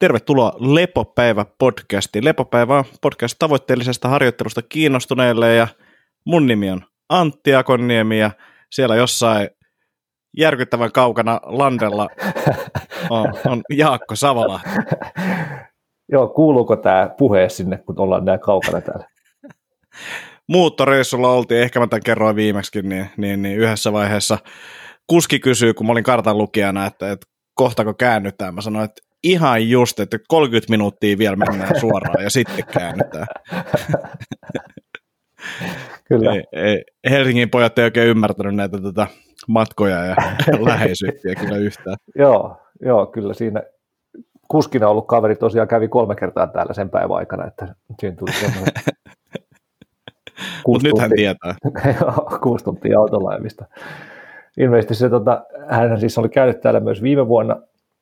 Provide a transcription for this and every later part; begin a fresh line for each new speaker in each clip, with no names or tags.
Tervetuloa Lepopäivä podcastiin. Lepopäivä on podcast tavoitteellisesta harjoittelusta kiinnostuneille ja mun nimi on Antti Akonniemi ja siellä jossain järkyttävän kaukana landella on, on Jaakko Savala.
Joo, kuuluuko tämä puhe sinne, kun ollaan näin kaukana täällä?
Muuttoreissulla oltiin, ehkä mä tämän kerroin viimeksi, niin, niin, niin yhdessä vaiheessa kuski kysyy, kun mä olin kartan lukijana, että, että kohtako käännytään. Mä sanoin, että ihan just, että 30 minuuttia vielä mennään suoraan ja sitten käännytään.
Kyllä.
Ei, ei, Helsingin pojat ei oikein ymmärtänyt näitä tätä tota matkoja ja läheisyyttiä kyllä yhtään.
joo, joo, kyllä siinä kuskina ollut kaveri tosiaan kävi kolme kertaa täällä sen päivän aikana, että siinä tuli
Mutta nyt hän tietää.
Joo, kuusi tuntia autolaivista. Ilmeisesti se, tota, hän siis oli käynyt täällä myös viime vuonna,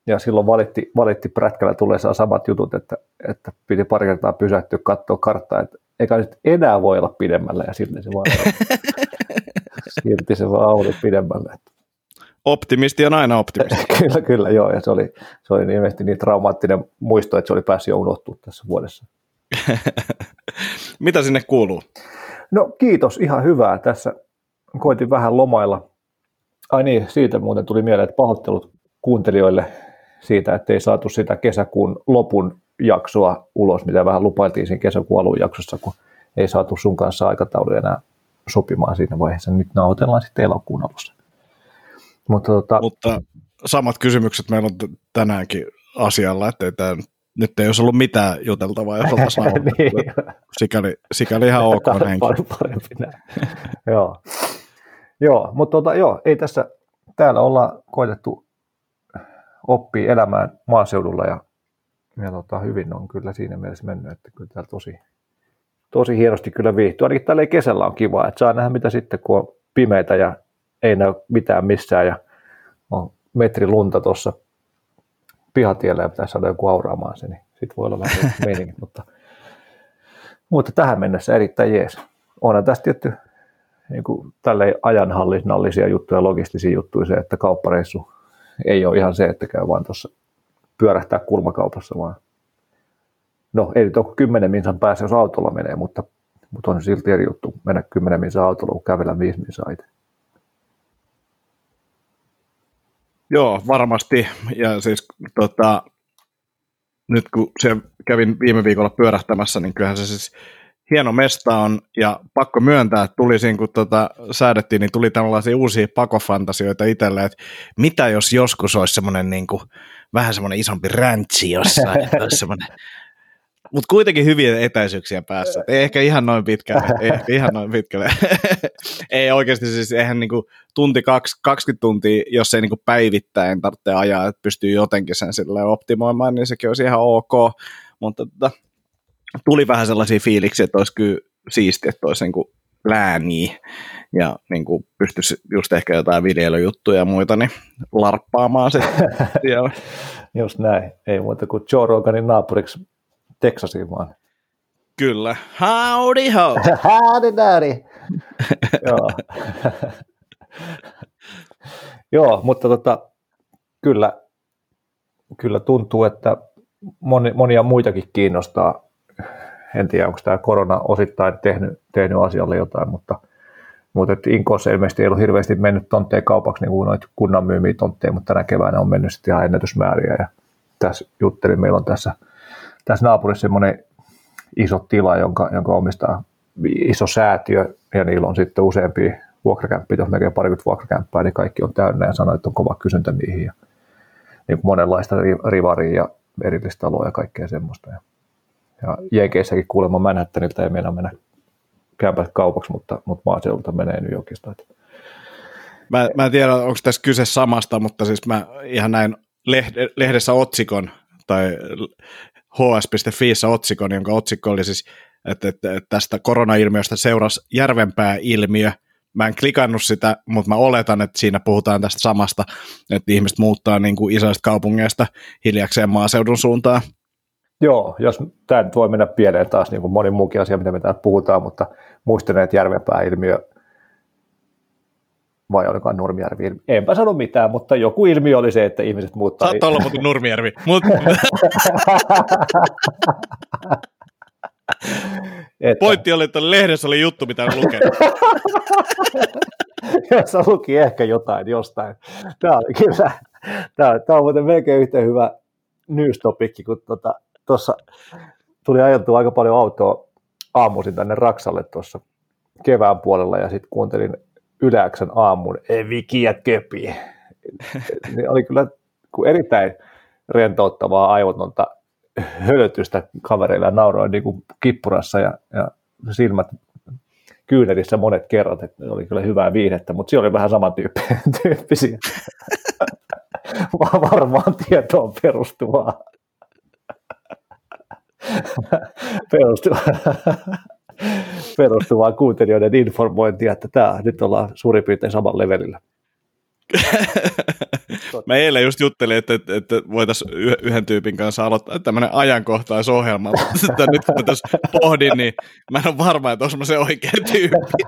ja silloin valitti, valitti prätkällä tulleessaan samat jutut, että, että piti pari kertaa pysähtyä katsoa karttaa, että eikä nyt enää voi olla pidemmällä, ja silti se vaan siirti se vaan pidemmälle.
Optimisti on aina optimisti.
kyllä, kyllä, joo, ja se oli, se oli ilmeisesti niin traumaattinen muisto, että se oli päässyt jo unohtua tässä vuodessa.
Mitä sinne kuuluu?
No kiitos, ihan hyvää. Tässä koitin vähän lomailla. Ai niin, siitä muuten tuli mieleen, että pahoittelut kuuntelijoille siitä, että ei saatu sitä kesäkuun lopun jaksoa ulos, mitä vähän lupailtiin siinä kesäkuun alun jaksossa, kun ei saatu sun kanssa aikatauluja enää sopimaan siinä vaiheessa. Nyt nauhoitellaan sitten elokuun alussa.
Mutta, tota... Mutta samat kysymykset meillä on tänäänkin asialla, että ei tämä nyt ei olisi ollut mitään juteltavaa, jos oltaisiin niin. sikäli, sikäli ihan ok näinkin.
Paljon parempi näin. joo. joo, mutta tota, joo, ei tässä, täällä ollaan koitettu oppia elämään maaseudulla ja, ja tota, hyvin on kyllä siinä mielessä mennyt, että kyllä täällä tosi, tosi hienosti kyllä viihtyy. Ainakin tällä kesällä on kiva, että saa nähdä mitä sitten, kun on pimeitä ja ei näy mitään missään ja on metri lunta tuossa pihatiellä ja pitäisi saada joku auraamaan se, niin sitten voi olla vähän meininki, mutta, mutta tähän mennessä erittäin jees. Onhan tästä tietty niin kuin tälleen ajanhallinnallisia juttuja, logistisia juttuja se, että kauppareissu ei ole ihan se, että käy vaan tuossa pyörähtää kulmakaupassa, vaan no ei nyt ole kymmenen minsan päässä, jos autolla menee, mutta, mutta on silti eri juttu mennä kymmenen minsan autolla, kun kävellä viisi minsan itse.
Joo, varmasti. Ja siis tota, nyt kun se kävin viime viikolla pyörähtämässä, niin kyllähän se siis hieno mesta on, ja pakko myöntää, että tuli siinä, kun tota säädettiin, niin tuli tällaisia uusia pakofantasioita itselle, että mitä jos joskus olisi semmoinen niin kuin, vähän semmoinen isompi räntsi jossain, mutta kuitenkin hyviä etäisyyksiä päässä. Ei ehkä ihan noin pitkälle. Ei ehkä ihan noin pitkälle. ei oikeasti siis eihän niinku tunti, kaksi, 20 tuntia, jos ei niinku päivittäin tarvitse ajaa, että pystyy jotenkin sen optimoimaan, niin sekin olisi ihan ok. Mutta tota, tuli vähän sellaisia fiiliksiä, että olisi kyllä siistiä, että olisi niinku lääniä ja niin kuin pystyisi just ehkä jotain viljelyjuttuja ja muita niin larppaamaan sitten
Just näin, ei muuta kuin Joe Roganin naapuriksi Texasiin vaan.
Kyllä. Howdy ho!
Howdy daddy! Joo. Joo, mutta tota, kyllä, kyllä tuntuu, että moni, monia muitakin kiinnostaa. En tiedä, onko tämä korona osittain tehnyt, tehnyt asialle jotain, mutta, mutta että Inkoossa ilmeisesti ei ollut hirveästi mennyt tontteja kaupaksi, niin kuin noita kunnan myymiä tontteja, mutta tänä keväänä on mennyt sitten ihan ennätysmääriä. Ja tässä juttelin, meillä on tässä tässä naapurissa semmoinen iso tila, jonka, jonka omistaa iso säätiö, ja niillä on sitten useampia vuokrakämppiä, jos melkein parikymmentä vuokrakämppää, niin kaikki on täynnä ja sanoo, että on kova kysyntä niihin. Ja, niin monenlaista rivaria ja erillistaloa ja kaikkea semmoista. Ja, ja Jenkeissäkin kuulemma Manhattanilta ei mennä mennä kämpät kaupaksi, mutta, mutta maaseudulta menee Yorkista. Että.
Mä, mä en tiedä, onko tässä kyse samasta, mutta siis mä ihan näin lehdessä otsikon tai hs.fiissä otsikon, jonka otsikko oli siis, että, että, että tästä koronailmiöstä seurasi järvenpää ilmiö. Mä en klikannut sitä, mutta mä oletan, että siinä puhutaan tästä samasta, että ihmiset muuttaa niin kuin isoista kaupungeista hiljakseen maaseudun suuntaan.
Joo, jos tämä nyt voi mennä pieleen taas niin kuin moni muukin asia, mitä me täällä puhutaan, mutta muistelen, että järvenpää ilmiö vai olikaan Nurmijärvi. Enpä sano mitään, mutta joku ilmiö oli se, että ihmiset muuttaa.
Saattaa olla muuten Nurmijärvi, mutta... että... Pointti oli, että lehdessä oli juttu, mitä en lukenut.
Se luki ehkä jotain jostain. Tämä oli kyllä, tämä, tämä on muuten melkein yhtä hyvä newstopikki, kun tuota, tuossa tuli ajeltua aika paljon autoa aamuisin tänne Raksalle tuossa kevään puolella ja sitten kuuntelin Yläksän aamun Viki ja Köpi. niin oli kyllä erittäin rentouttavaa aivotonta hölötystä kavereilla ja nauroin niin kuin kippurassa ja, ja silmät kyynelissä monet kerrat, että oli kyllä hyvää viihdettä, mutta siellä oli vähän samantyyppisiä varmaan tietoon perustuvaa. Perustuvaa, perustuvaa kuuntelijoiden informointia, että tämä nyt ollaan suurin piirtein samalla levelillä.
Mä eilen just juttelin, että, että, että voitaisiin yhden tyypin kanssa aloittaa tämmöinen ajankohtaisohjelma, mutta nyt kun tässä pohdin, niin mä en ole varma, että olisi se oikea tyyppi.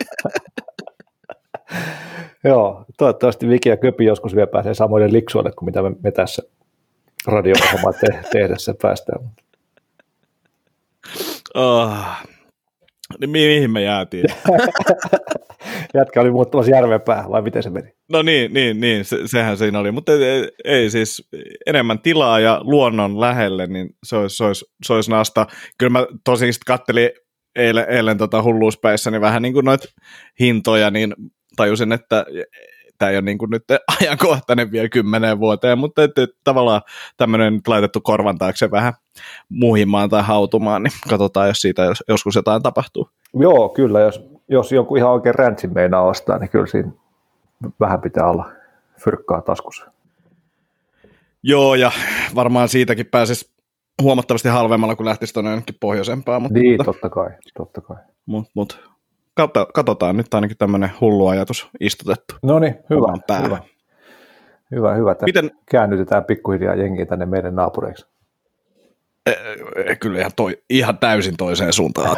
Joo, toivottavasti Viki ja Köpi joskus vielä pääsee samoille liksuille kuin mitä me, me tässä radio te- tehdessä päästään.
Oh. Niin mihin me jäätiin?
Jätkä oli muuttumassa järvenpää, vai miten se meni?
No niin, niin, niin se, sehän siinä oli, mutta ei, ei siis enemmän tilaa ja luonnon lähelle, niin se olisi, se olisi, se olisi nasta. Kyllä mä tosi kattelin eilen, eilen tota hulluuspäissä niin vähän niin kuin noita hintoja, niin tajusin, että tämä ei ole niin kuin nyt ajankohtainen vielä kymmeneen vuoteen, mutta että, että tavallaan tämmöinen nyt laitettu korvan taakse vähän muhimaan tai hautumaan, niin katsotaan, jos siitä jos, joskus jotain tapahtuu.
Joo, kyllä, jos, jos joku ihan oikein räntsin meinaa ostaa, niin kyllä siinä vähän pitää olla fyrkkaa taskussa.
Joo, ja varmaan siitäkin pääsisi huomattavasti halvemmalla, kun lähtisi tuonne jonnekin pohjoisempaan.
Mutta, niin, totta kai, totta kai.
Mutta mut, katsotaan nyt ainakin tämmöinen hullu ajatus istutettu.
No niin, hyvä, hyvä. Hyvä, hyvä. Miten... Käännytetään pikkuhiljaa jengiä tänne meidän naapureiksi.
E, e, kyllä ihan, toi, ihan täysin toiseen suuntaan.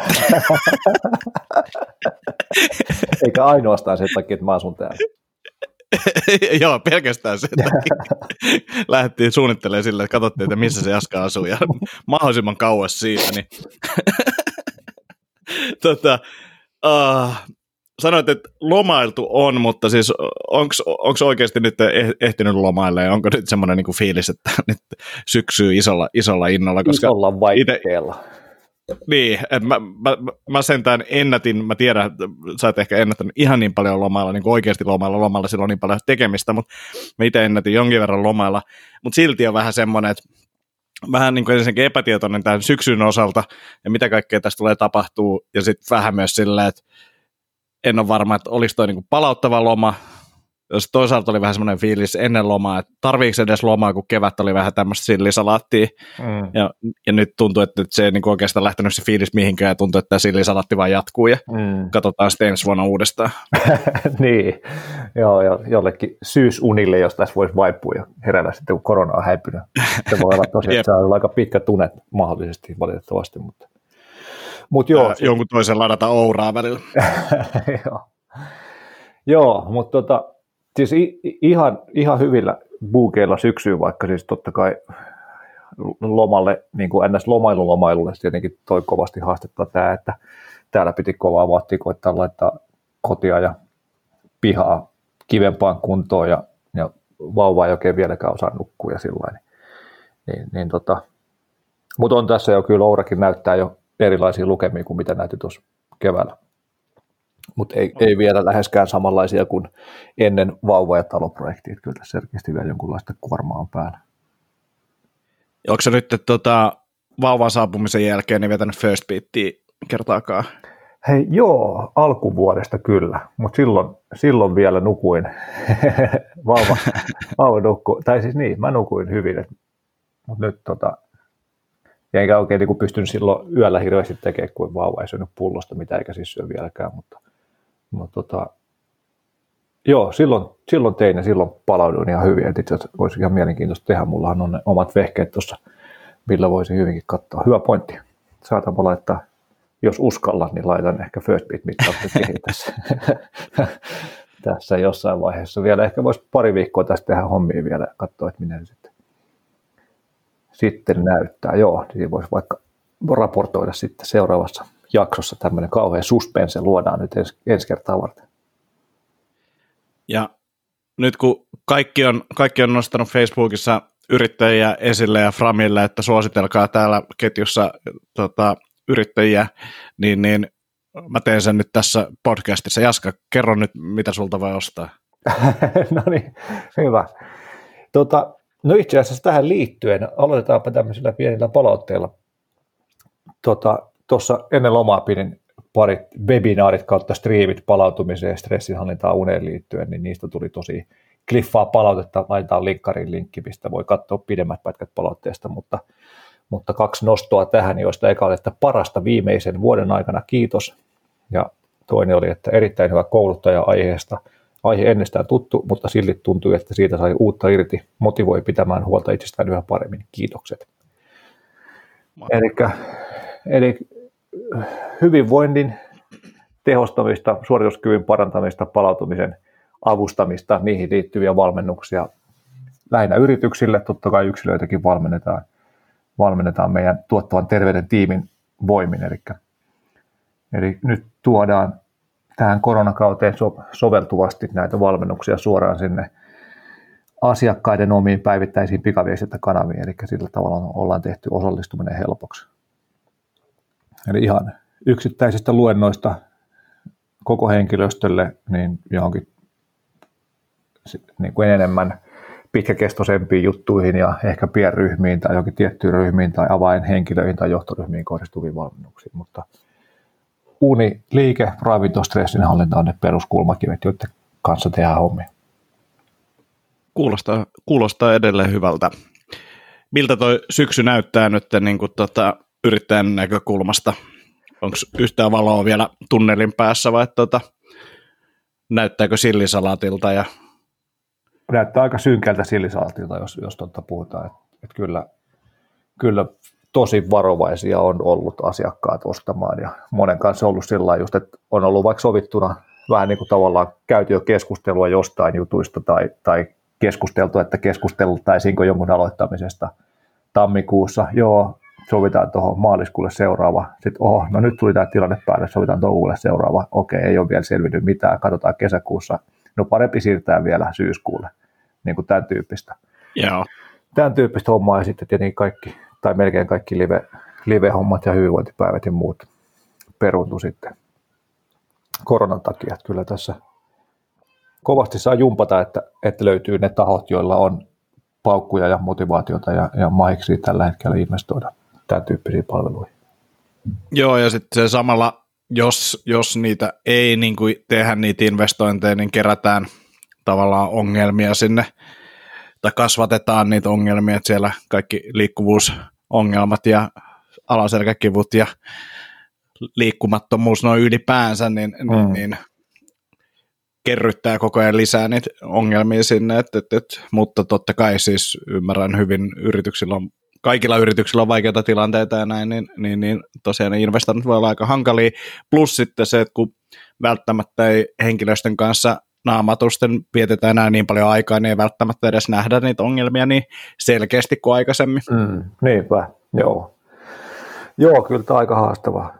Eikä ainoastaan sen takia, että mä asun täällä.
Joo, pelkästään sen takia. Lähdettiin suunnittelemaan sille, että katsottiin, että missä se Jaska asuu ja mahdollisimman kauas siitä. Niin tota, uh, sanoit, että lomailtu on, mutta siis onko oikeasti nyt eh, ehtinyt lomailla ja onko nyt semmoinen niin fiilis, että nyt syksyy isolla, isolla innolla?
Koska isolla vaihteella.
Niin, että mä, mä, mä sentään ennätin, mä tiedän, että sä et ehkä ennättänyt ihan niin paljon lomailla, niin kuin oikeasti lomailla, lomailla silloin on niin paljon tekemistä, mutta mä itse ennätin jonkin verran lomailla, mutta silti on vähän semmoinen, että vähän niin kuin ensinnäkin epätietoinen tämän syksyn osalta ja mitä kaikkea tästä tulee tapahtuu ja sitten vähän myös silleen, että en ole varma, että olisi toi niin kuin palauttava loma, toisaalta oli vähän semmoinen fiilis ennen lomaa, että tarviiko edes lomaa, kun kevät oli vähän tämmöistä sillisalaattia, mm. ja, ja, nyt tuntuu, että nyt se ei niin oikeastaan lähtenyt se fiilis mihinkään, ja tuntuu, että tämä sillisalaatti vaan jatkuu, ja mm. katsotaan sitten ensi vuonna uudestaan.
niin, joo, jo, jollekin syysunille, jos tässä voisi vaipua ja herätä sitten, kun korona on häipynyt. Se voi olla tosiaan, että se on aika pitkä tunne mahdollisesti valitettavasti, mutta
Mut joo, Ää, jonkun toisen ladata ouraa välillä.
joo. joo, mutta tota, siis ihan, ihan hyvillä buukeilla syksyyn, vaikka siis totta kai lomalle, niin kuin ns. lomailulomailulle tietenkin toi kovasti haastetta tämä, että täällä piti kovaa vahtia koittaa laittaa kotia ja pihaa kivempaan kuntoon ja, ja vauva ei oikein vieläkään osaa nukkua ja sillä niin, niin, niin tota, mutta on tässä jo kyllä Ourakin näyttää jo erilaisia lukemia kuin mitä näytti tuossa keväällä mutta ei, ei vielä läheskään samanlaisia kuin ennen vauva- ja taloprojektia. Kyllä tässä selkeästi vielä jonkunlaista kuormaa on päällä.
Onko se nyt tota, vauvan saapumisen jälkeen niin vetänyt first beatia kertaakaan?
Hei, joo, alkuvuodesta kyllä, mutta silloin, silloin vielä nukuin. vauva, vauva nukku, tai siis niin, mä nukuin hyvin, mutta nyt tota, enkä oikein niin pystynyt silloin yöllä hirveästi tekemään, kun vauva ei syönyt pullosta, mitä eikä siis syö vieläkään, mutta mutta tota, joo, silloin, silloin tein ja silloin palauduin ihan hyvin. että itse asiassa olisi ihan mielenkiintoista tehdä. Mullahan on ne omat vehkeet tuossa, millä voisi hyvinkin katsoa. Hyvä pointti. Saatapa laittaa, jos uskalla, niin laitan ehkä first beat mittaukset tässä tässä jossain vaiheessa vielä. Ehkä voisi pari viikkoa tästä tehdä hommia vielä ja katsoa, että miten se sitten, sitten näyttää. Joo, niin voisi vaikka raportoida sitten seuraavassa jaksossa tämmöinen kauhean suspense luodaan nyt ens, ensi kertaa varten.
Ja nyt kun kaikki on, kaikki on nostanut Facebookissa yrittäjiä esille ja Framille, että suositelkaa täällä ketjussa tota, yrittäjiä, niin, niin mä teen sen nyt tässä podcastissa. Jaska, kerro nyt, mitä sulta voi ostaa.
no niin, hyvä. Tota, no itse asiassa tähän liittyen, aloitetaanpa tämmöisillä pienillä palautteilla. Tuossa ennen lomaa pidin parit webinaarit kautta striimit palautumiseen ja stressinhallintaan uneen liittyen, niin niistä tuli tosi kliffaa palautetta. Laitetaan linkkarin linkki, mistä voi katsoa pidemmät pätkät palautteesta, mutta, mutta kaksi nostoa tähän, joista eka oli, että parasta viimeisen vuoden aikana, kiitos. Ja toinen oli, että erittäin hyvä kouluttaja aiheesta. Aihe ennestään tuttu, mutta silti tuntui, että siitä sai uutta irti, motivoi pitämään huolta itsestään yhä paremmin. Kiitokset. Eli, eli hyvinvoinnin tehostamista, suorituskyvyn parantamista, palautumisen avustamista, niihin liittyviä valmennuksia lähinnä yrityksille, totta kai yksilöitäkin valmennetaan, valmennetaan meidän tuottavan terveyden tiimin voimin, eli, eli nyt tuodaan tähän koronakauteen so, soveltuvasti näitä valmennuksia suoraan sinne asiakkaiden omiin päivittäisiin pikaviestintäkanaviin, eli sillä tavalla ollaan tehty osallistuminen helpoksi. Eli ihan yksittäisistä luennoista koko henkilöstölle niin johonkin niin kuin enemmän pitkäkestoisempiin juttuihin ja ehkä pienryhmiin tai johonkin tiettyihin ryhmiin tai avainhenkilöihin tai johtoryhmiin kohdistuviin valmennuksiin, mutta uni, liike, ravinto, stressinhallinta on ne peruskulmakivet, joiden kanssa tehdään hommia.
Kuulostaa, kuulostaa edelleen hyvältä. Miltä toi syksy näyttää nyt niin kuin tota, yrittäjän näkökulmasta? Onko yhtään valoa vielä tunnelin päässä vai tuota, näyttääkö sillisalaatilta? Ja...
Näyttää aika synkältä sillisalaatilta, jos, jos tuota puhutaan. Et, et kyllä, kyllä tosi varovaisia on ollut asiakkaat ostamaan ja monen kanssa on ollut sillä just, että on ollut vaikka sovittuna vähän niin kuin tavallaan käyty jo keskustelua jostain jutuista tai, tai keskusteltu, että keskusteltaisiinko jonkun aloittamisesta tammikuussa. Joo, sovitaan tuohon maaliskuulle seuraava. Sitten, oho, no nyt tuli tämä tilanne päälle, sovitaan toukokuulle seuraava. Okei, ei ole vielä selvinnyt mitään, katsotaan kesäkuussa. No parempi siirtää vielä syyskuulle, niin kuin tämän tyyppistä.
Joo.
Tämän tyyppistä hommaa ja sitten tietenkin kaikki, tai melkein kaikki live, live-hommat ja hyvinvointipäivät ja muut peruntu sitten koronan takia. Että kyllä tässä kovasti saa jumpata, että, että löytyy ne tahot, joilla on paukkuja ja motivaatiota ja, ja mahiksi tällä hetkellä investoida tämän tyyppisiin palveluihin.
Joo, ja sitten se samalla, jos, jos niitä ei niin kuin tehdä niitä investointeja, niin kerätään tavallaan ongelmia sinne, tai kasvatetaan niitä ongelmia, että siellä kaikki liikkuvuusongelmat ja alaselkäkivut ja liikkumattomuus noin ylipäänsä, niin, niin mm. niin, niin kerryttää koko ajan lisää niitä ongelmia sinne, et, et, et, mutta totta kai siis ymmärrän hyvin, yrityksillä on, kaikilla yrityksillä on vaikeita tilanteita ja näin, niin, niin, niin tosiaan ne investoinnit voi olla aika hankalia, plus sitten se, että kun välttämättä ei henkilöstön kanssa naamatusten vietetään enää niin paljon aikaa, niin ei välttämättä edes nähdä niitä ongelmia niin selkeästi kuin aikaisemmin.
Mm, niinpä, joo. Joo, kyllä tämä aika haastava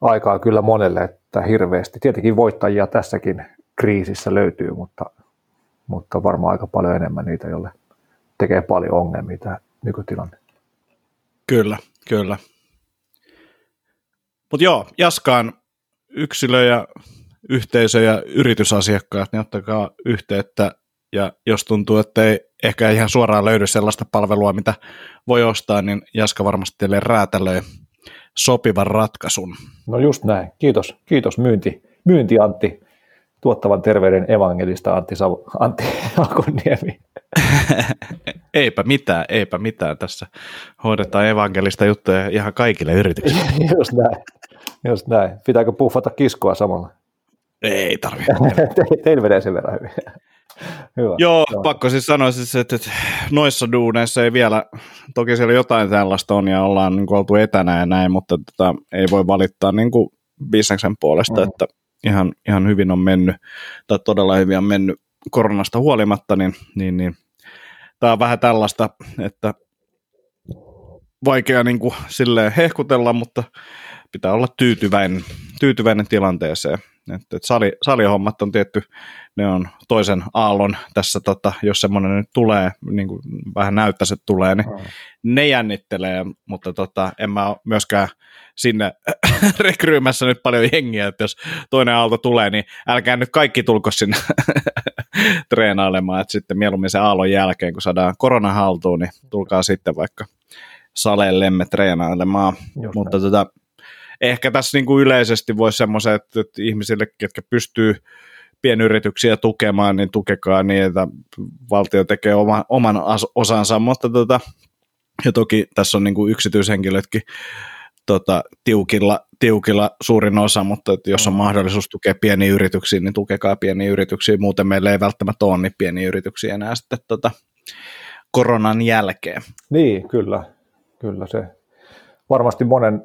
aikaa kyllä monelle, että hirveästi. Tietenkin voittajia tässäkin kriisissä löytyy, mutta, mutta varmaan aika paljon enemmän niitä, joille tekee paljon ongelmia tämä nykytilanne.
Kyllä, kyllä. Mutta joo, Jaskaan yksilö- ja yhteisö- ja yritysasiakkaat, niin ottakaa yhteyttä ja jos tuntuu, että ei ehkä ihan suoraan löydy sellaista palvelua, mitä voi ostaa, niin Jaska varmasti teille räätälöi sopivan ratkaisun.
No just näin. Kiitos, kiitos myynti, myynti Antti tuottavan terveyden evangelista Antti, Savu, Antti Akoniemi.
eipä mitään, eipä mitään. Tässä hoidetaan evangelista juttuja ihan kaikille yrityksille.
just näin. Just näin. Pitääkö puffata kiskoa samalla?
Ei tarvitse.
Te, teillä menee sen verran hyvin.
Hyvä. Joo, Joo, pakko siis sanoa, siis, että, että noissa duuneissa ei vielä, toki siellä jotain tällaista on ja ollaan niin kuin, oltu etänä ja näin, mutta tota, ei voi valittaa niin kuin bisneksen puolesta, mm. että ihan, ihan hyvin on mennyt, tai todella hyvin on mennyt koronasta huolimatta, niin, niin, niin tämä on vähän tällaista, että vaikea niin kuin silleen hehkutella, mutta pitää olla tyytyväinen, tyytyväinen tilanteeseen. Et, et sali, salihommat on tietty, ne on toisen aallon tässä, tota, jos semmoinen nyt tulee, niin kuin vähän näyttäisi, että tulee, niin mm. ne jännittelee, mutta tota, en mä myöskään sinne rekryymässä nyt paljon jengiä, että jos toinen aalto tulee, niin älkää nyt kaikki tulko sinne treenailemaan, että sitten mieluummin se aallon jälkeen, kun saadaan korona haltuun, niin tulkaa sitten vaikka salellemme treenailemaan, Just mutta tota, ehkä tässä niin kuin yleisesti voisi semmoisen, että, että ihmisille, ketkä pystyy pienyrityksiä tukemaan, niin tukekaa niin, että valtio tekee oma, oman osansa, mutta tota, ja toki tässä on niin kuin yksityishenkilötkin tota, tiukilla, tiukilla suurin osa, mutta että jos on mm. mahdollisuus tukea pieniä yrityksiä, niin tukekaa pieniä yrityksiä, muuten meillä ei välttämättä ole niin pieniä yrityksiä enää sitten tota, koronan jälkeen.
Niin, kyllä, kyllä se varmasti monen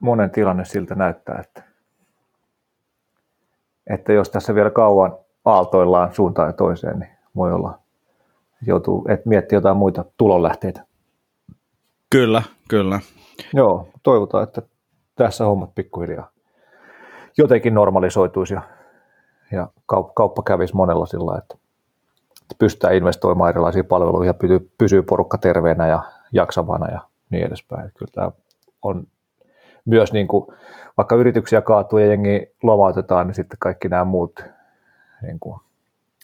monen tilanne siltä näyttää, että, että jos tässä vielä kauan aaltoillaan suuntaan ja toiseen, niin voi olla, joutuu että miettiä jotain muita tulonlähteitä.
Kyllä, kyllä.
Joo, toivotaan, että tässä hommat pikkuhiljaa jotenkin normalisoituisi ja, ja kauppa kävisi monella sillä että pystytään investoimaan erilaisiin palveluihin ja pysyy porukka terveenä ja jaksavana ja niin edespäin. Kyllä tämä on myös niin kuin, vaikka yrityksiä kaatuu ja jengi lomautetaan, niin sitten kaikki nämä muut niin kuin,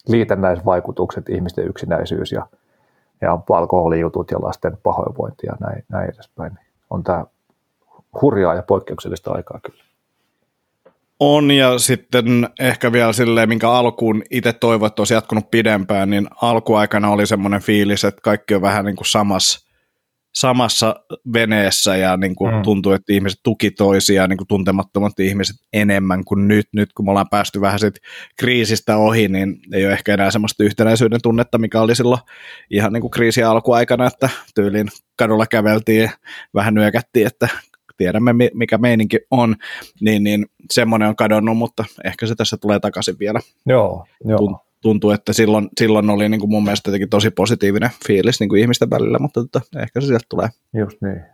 liitännäisvaikutukset, ihmisten yksinäisyys ja, ja alkoholijutut ja lasten pahoinvointi ja näin, näin edespäin, niin on tämä hurjaa ja poikkeuksellista aikaa kyllä.
On ja sitten ehkä vielä silleen, minkä alkuun itse toivon, että olisi jatkunut pidempään, niin alkuaikana oli semmoinen fiilis, että kaikki on vähän niin kuin samassa samassa veneessä ja niin kuin mm. tuntuu, että ihmiset tuki toisiaan, niin kuin tuntemattomat ihmiset enemmän kuin nyt. Nyt kun me ollaan päästy vähän sit kriisistä ohi, niin ei ole ehkä enää semmoista yhtenäisyyden tunnetta, mikä oli silloin ihan niin kuin kriisin alkuaikana, että tyyliin kadulla käveltiin, vähän nyökättiin, että tiedämme mikä meininki on, niin, niin semmoinen on kadonnut, mutta ehkä se tässä tulee takaisin vielä.
Joo, joo
tuntuu, että silloin, silloin oli niin kuin mun mielestä jotenkin tosi positiivinen fiilis niin kuin ihmisten välillä, mutta tota, ehkä se sieltä tulee.
Just niin.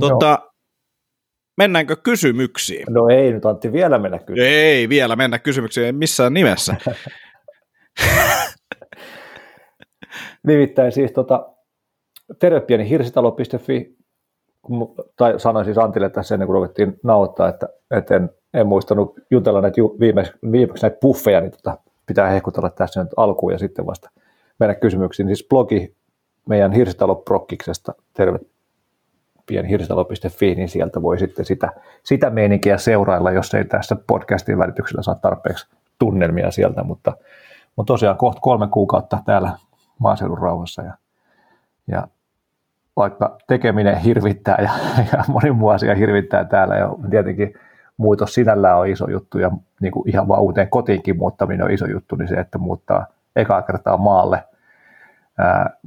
Tota, mennäänkö kysymyksiin?
No ei nyt Antti vielä mennä kysymyksiin.
Ei vielä mennä kysymyksiin, ei missään nimessä.
Nimittäin siis tota, tervepienihirsitalo.fi, tai sanoin siis Antille tässä ennen kuin ruvettiin nauhoittaa, että, että en en muistanut jutella näitä viimeksi, viimeksi näitä buffeja, niin tota, pitää hehkutella tässä nyt alkuun ja sitten vasta mennä kysymyksiin. Siis blogi meidän hirsitaloprokkiksesta, terve pienhirsitalo.fi, niin sieltä voi sitten sitä, sitä meininkiä seurailla, jos ei tässä podcastin välityksellä saa tarpeeksi tunnelmia sieltä, mutta, mutta tosiaan kohta kolme kuukautta täällä maaseudun rauhassa ja, ja vaikka tekeminen hirvittää ja, ja moni muu asia hirvittää täällä ja tietenkin muutos sinällään on iso juttu ja niin kuin ihan vaan uuteen kotiinkin muuttaminen on iso juttu, niin se, että muuttaa ekaa kertaa maalle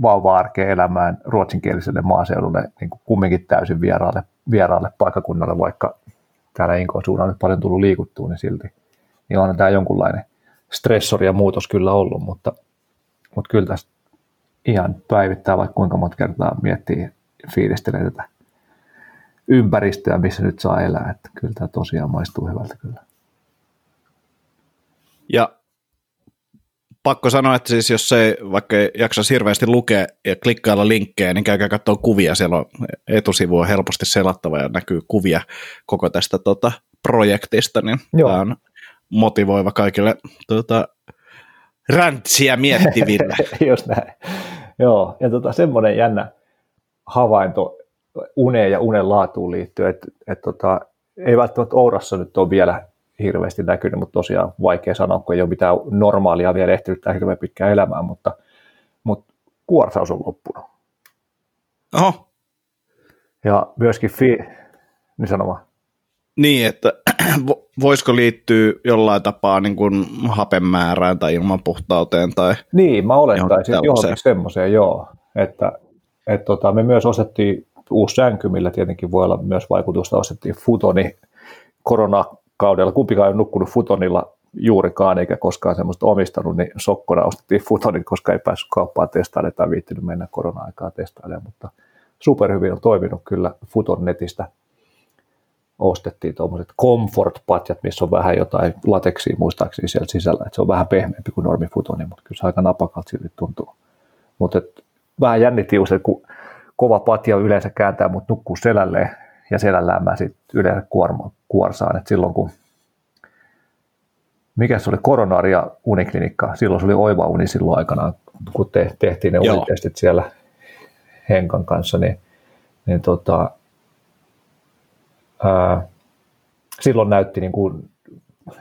vauva-arkeen elämään ruotsinkieliselle maaseudulle niin kuin kumminkin täysin vieraalle, vieraalle paikkakunnalle, vaikka täällä Inkoon suunnan nyt paljon tullut liikuttua, niin silti niin on tämä jonkunlainen stressori ja muutos kyllä ollut, mutta, mutta kyllä tästä ihan päivittää vaikka kuinka monta kertaa miettii fiilistelee tätä ympäristöä, missä nyt saa elää. Että kyllä tämä tosiaan maistuu hyvältä kyllä.
Ja pakko sanoa, että siis jos se vaikka ei jaksa hirveästi lukea ja klikkailla linkkejä, niin käykää katsoa kuvia. Siellä on etusivu on helposti selattava ja näkyy kuvia koko tästä tota, projektista, niin Joo. tämä on motivoiva kaikille tota, räntsiä miettiville.
Just näin. Joo, ja tota, semmoinen jännä havainto uneen ja unen laatuun liittyen, että et tota, ei välttämättä Ourassa nyt ole vielä hirveästi näkynyt, mutta tosiaan vaikea sanoa, kun ei ole mitään normaalia vielä ehtinyt tähän hirveän pitkään elämään, mutta, mutta kuorsaus on loppunut.
Oho.
Ja myöskin fi... Niin sanomaan.
Niin, että voisiko liittyä jollain tapaa niin kuin hapen määrään tai ilman puhtauteen tai
Niin, mä olettaisin johonkin semmoiseen, joo. Että, että tota, me myös ostettiin uusi sänky, millä tietenkin voi olla myös vaikutusta, ostettiin Futoni korona kaudella. Kumpikaan ei ole nukkunut futonilla juurikaan eikä koskaan semmoista omistanut, niin sokkona ostettiin futonin, koska ei päässyt kauppaan testailemaan tai viittinyt mennä korona-aikaa testailemaan, mutta superhyvin on toiminut kyllä futon netistä. Ostettiin tuommoiset comfort-patjat, missä on vähän jotain lateksia muistaakseni siellä sisällä, että se on vähän pehmeämpi kuin normi futoni, mutta kyllä se aika napakalta silti tuntuu. Mutta vähän jännitti just, että kun kova patja yleensä kääntää mut nukkuu selälleen ja selällään mä sitten yleensä kuorma, kuorsaan, että silloin kun mikä se oli, koronaria uniklinikka, silloin se oli oiva uni silloin aikanaan, kun te, tehtiin ne Joo. unitestit siellä Henkan kanssa, niin, niin tota, ää, silloin näytti niin kuin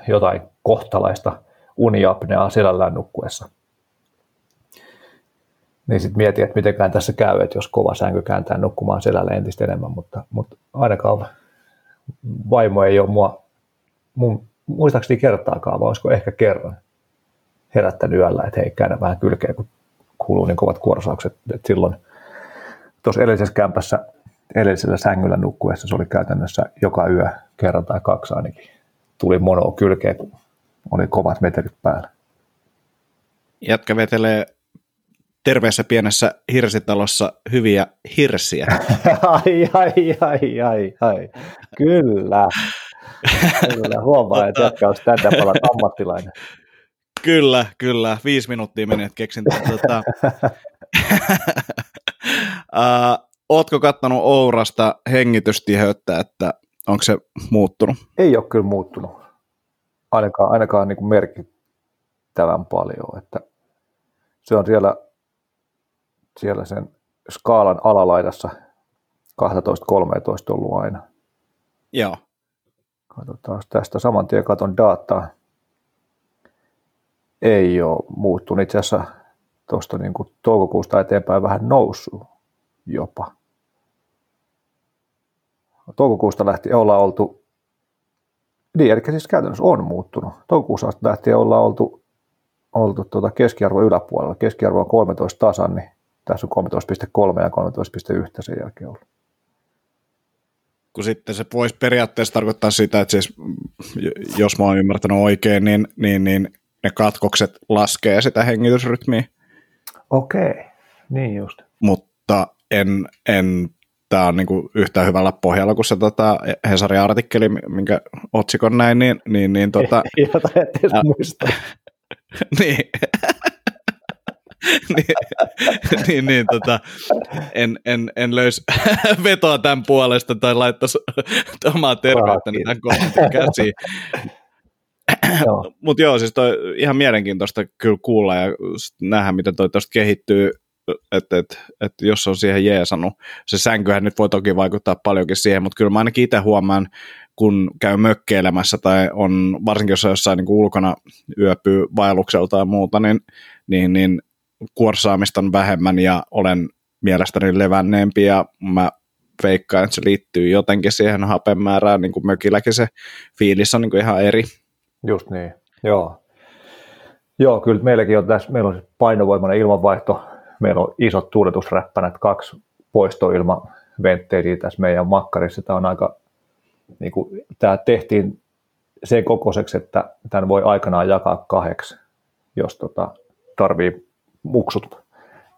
jotain kohtalaista uniapneaa selällään nukkuessa. Niin sitten mietin, että mitenkään tässä käy, että jos kova sänky kääntää nukkumaan selälle entistä enemmän, mutta, mutta ainakaan vaimo ei ole mua, mun, muistaakseni kertaakaan, vai olisiko ehkä kerran herättänyt yöllä, että hei, käännä vähän kylkeä, kun kuuluu niin kovat kuorsaukset. Et silloin tuossa edellisessä kämpässä, edellisellä sängyllä nukkuessa se oli käytännössä joka yö kerran tai kaksi ainakin. Tuli mono kylkeä, kun oli kovat metelit päällä.
Jätkä vetelee terveessä pienessä hirsitalossa hyviä hirsiä.
ai, ai, ai, ai, ai. Kyllä. Kyllä, huomaa, että jätkä olisi tätä paljon ammattilainen.
Kyllä, kyllä. Viisi minuuttia meni, että keksin. Tuota... uh, ootko kattanut Ourasta hengitystiheyttä, että onko se muuttunut?
Ei ole kyllä muuttunut. Ainakaan, ainakaan niin merkittävän paljon. Että se on siellä siellä sen skaalan alalaidassa 12-13 ollut aina.
Joo.
Katsotaan tästä saman tien katon dataa. Ei ole muuttunut. Itse asiassa tuosta niin kuin toukokuusta eteenpäin vähän noussut jopa. Toukokuusta lähtien ollaan oltu, niin eli siis käytännössä on muuttunut. Toukokuusta lähtien ollaan oltu, oltu tuota keskiarvo yläpuolella. Keskiarvo on 13 tasan, niin tässä on 13.3 ja 13.1 sen jälkeen ollut.
Kun sitten se voisi periaatteessa tarkoittaa sitä, että siis, jos mä oon ymmärtänyt oikein, niin, niin, niin ne katkokset laskee sitä hengitysrytmiä.
Okei, niin just.
Mutta en, en tämä on niinku yhtä hyvällä pohjalla kuin se tota, Hesarin artikkeli, minkä otsikon näin, niin, niin, niin tota,
Jota et edes muista.
niin, niin, niin, niin tota, en, en, en löys vetoa tämän puolesta tai laittaisi omaa terveyttäni tämän kommentin käsiin. Mutta joo, siis toi ihan mielenkiintoista kyllä kuulla ja nähdä, miten toi tuosta kehittyy, että et, et jos on siihen jeesannut. Se sänkyhän nyt voi toki vaikuttaa paljonkin siihen, mutta kyllä mä ainakin itse huomaan, kun käy mökkeilemässä tai on, varsinkin jos on jossain niin ulkona yöpyy vaellukselta ja muuta, niin, niin, niin kuorsaamista on vähemmän ja olen mielestäni levänneempi ja mä veikkaan, että se liittyy jotenkin siihen hapen määrään, niin kuin mökilläkin se fiilis on niin kuin ihan eri.
Just niin, joo. Joo, kyllä meilläkin on tässä, meillä on painovoimainen ilmanvaihto, meillä on isot tuuletusräppänät, kaksi poistoilmaventteiliä tässä meidän makkarissa. Tämä on aika, niin kuin, tämä tehtiin sen kokoiseksi, että tämän voi aikanaan jakaa kahdeksi, jos tota, tarvii muksut.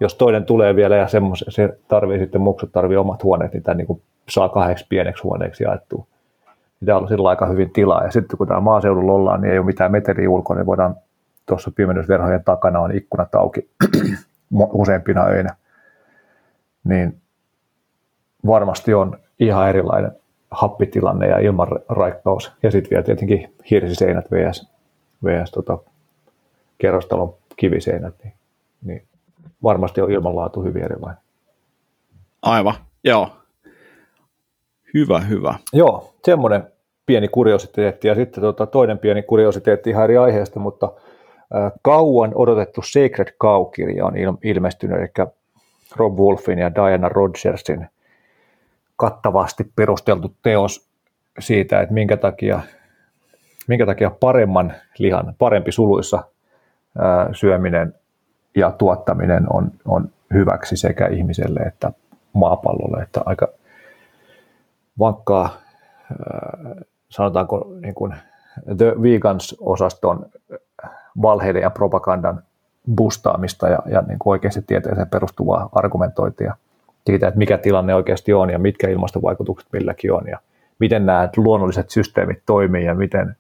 Jos toinen tulee vielä ja se tarvii sitten muksut, tarvii omat huoneet, niin tämä niin saa kahdeksi pieneksi huoneeksi jaettua. Niin tämä on sillä aika hyvin tilaa. Ja sitten kun tämä maaseudulla ollaan, niin ei ole mitään meteliä ulkoa, niin voidaan tuossa pimennysverhojen takana on ikkunat auki useimpina öinä. Niin varmasti on ihan erilainen happitilanne ja ilmanraikkaus. Ja sitten vielä tietenkin hirsiseinät vs, vs tota, kerrostalon kiviseinät, niin niin varmasti on ilmanlaatu hyvin erilainen.
Aivan, joo. Hyvä, hyvä.
Joo, semmoinen pieni kuriositeetti. Ja sitten tota, toinen pieni kuriositeetti ihan eri aiheesta, mutta äh, kauan odotettu Sacred Cow-kirja on il- ilmestynyt, eli Rob Wolfin ja Diana Rogersin kattavasti perusteltu teos siitä, että minkä takia, minkä takia paremman lihan, parempi suluissa ää, syöminen ja tuottaminen on, on hyväksi sekä ihmiselle että maapallolle, että aika vankkaa, sanotaanko niin kuin The Vegans-osaston valheiden ja propagandan bustaamista ja, ja niin kuin oikeasti tieteeseen perustuvaa argumentointia siitä, että mikä tilanne oikeasti on ja mitkä ilmastovaikutukset milläkin on ja miten nämä luonnolliset systeemit toimii ja miten,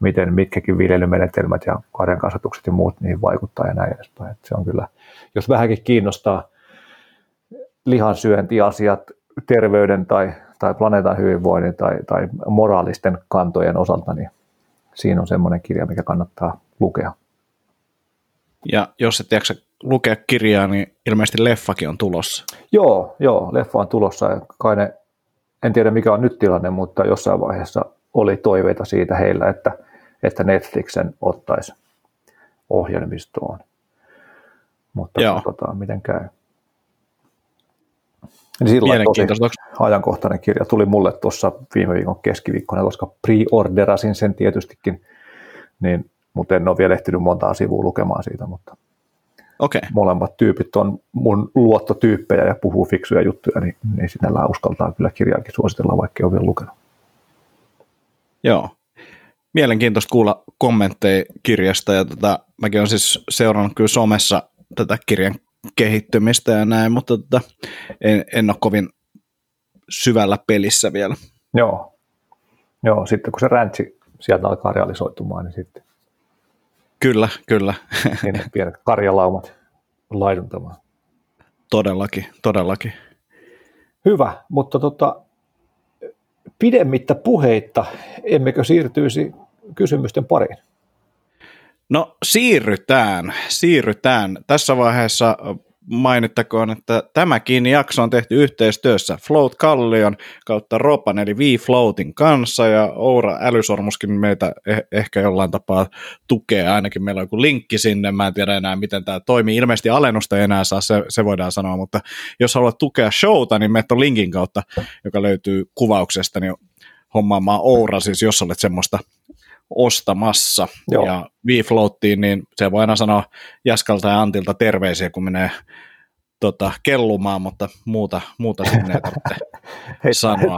miten mitkäkin viljelymenetelmät ja karjankasvatukset ja muut niihin vaikuttaa ja näin edespäin. Että se on kyllä, jos vähänkin kiinnostaa lihansyöntiasiat terveyden tai, tai planeetan hyvinvoinnin tai, tai moraalisten kantojen osalta, niin siinä on semmoinen kirja, mikä kannattaa lukea.
Ja jos et jaksa lukea kirjaa, niin ilmeisesti leffakin on tulossa.
Joo, joo, leffa on tulossa. Ja kai ne, en tiedä mikä on nyt tilanne, mutta jossain vaiheessa oli toiveita siitä heillä, että, että Netflixen ottaisi ohjelmistoon. Mutta joo. katsotaan, miten käy. Niin silloin tosi ajankohtainen kirja tuli mulle tuossa viime viikon keskiviikkona, koska pre-orderasin sen tietystikin, niin, mutta en ole vielä ehtinyt montaa sivua lukemaan siitä, mutta
okay.
molemmat tyypit on mun luottotyyppejä ja puhuu fiksuja juttuja, niin, niin sinällään uskaltaa kyllä kirjaakin suositella, vaikka ei ole vielä lukenut.
Joo. Mielenkiintoista kuulla kommentteja kirjasta ja tota, mäkin olen siis seurannut kyllä somessa tätä kirjan kehittymistä ja näin, mutta tota, en, en ole kovin syvällä pelissä vielä.
Joo. Joo, sitten kun se räntsi sieltä alkaa realisoitumaan, niin sitten
Kyllä, kyllä.
Niin pienet karjalaumat laiduntamaan.
Todellakin, todellakin.
Hyvä, mutta tota, pidemmittä puheitta, emmekö siirtyisi kysymysten pariin?
No siirrytään, siirrytään. Tässä vaiheessa mainittakoon, että tämäkin jakso on tehty yhteistyössä Float Kallion kautta Ropan eli V-Floatin kanssa ja Oura Älysormuskin meitä eh- ehkä jollain tapaa tukee, ainakin meillä on joku linkki sinne, mä en tiedä enää miten tämä toimii, ilmeisesti alennusta ei enää saa, se, se voidaan sanoa, mutta jos haluat tukea showta, niin meitä on linkin kautta, joka löytyy kuvauksesta, niin hommaamaan Oura siis, jos olet semmoista ostamassa. Joo. Ja V-Floattiin, niin se voi aina sanoa Jaskalta ja Antilta terveisiä, kun menee tota, kellumaan, mutta muuta, muuta sinne ei tarvitse Hei, sanoa.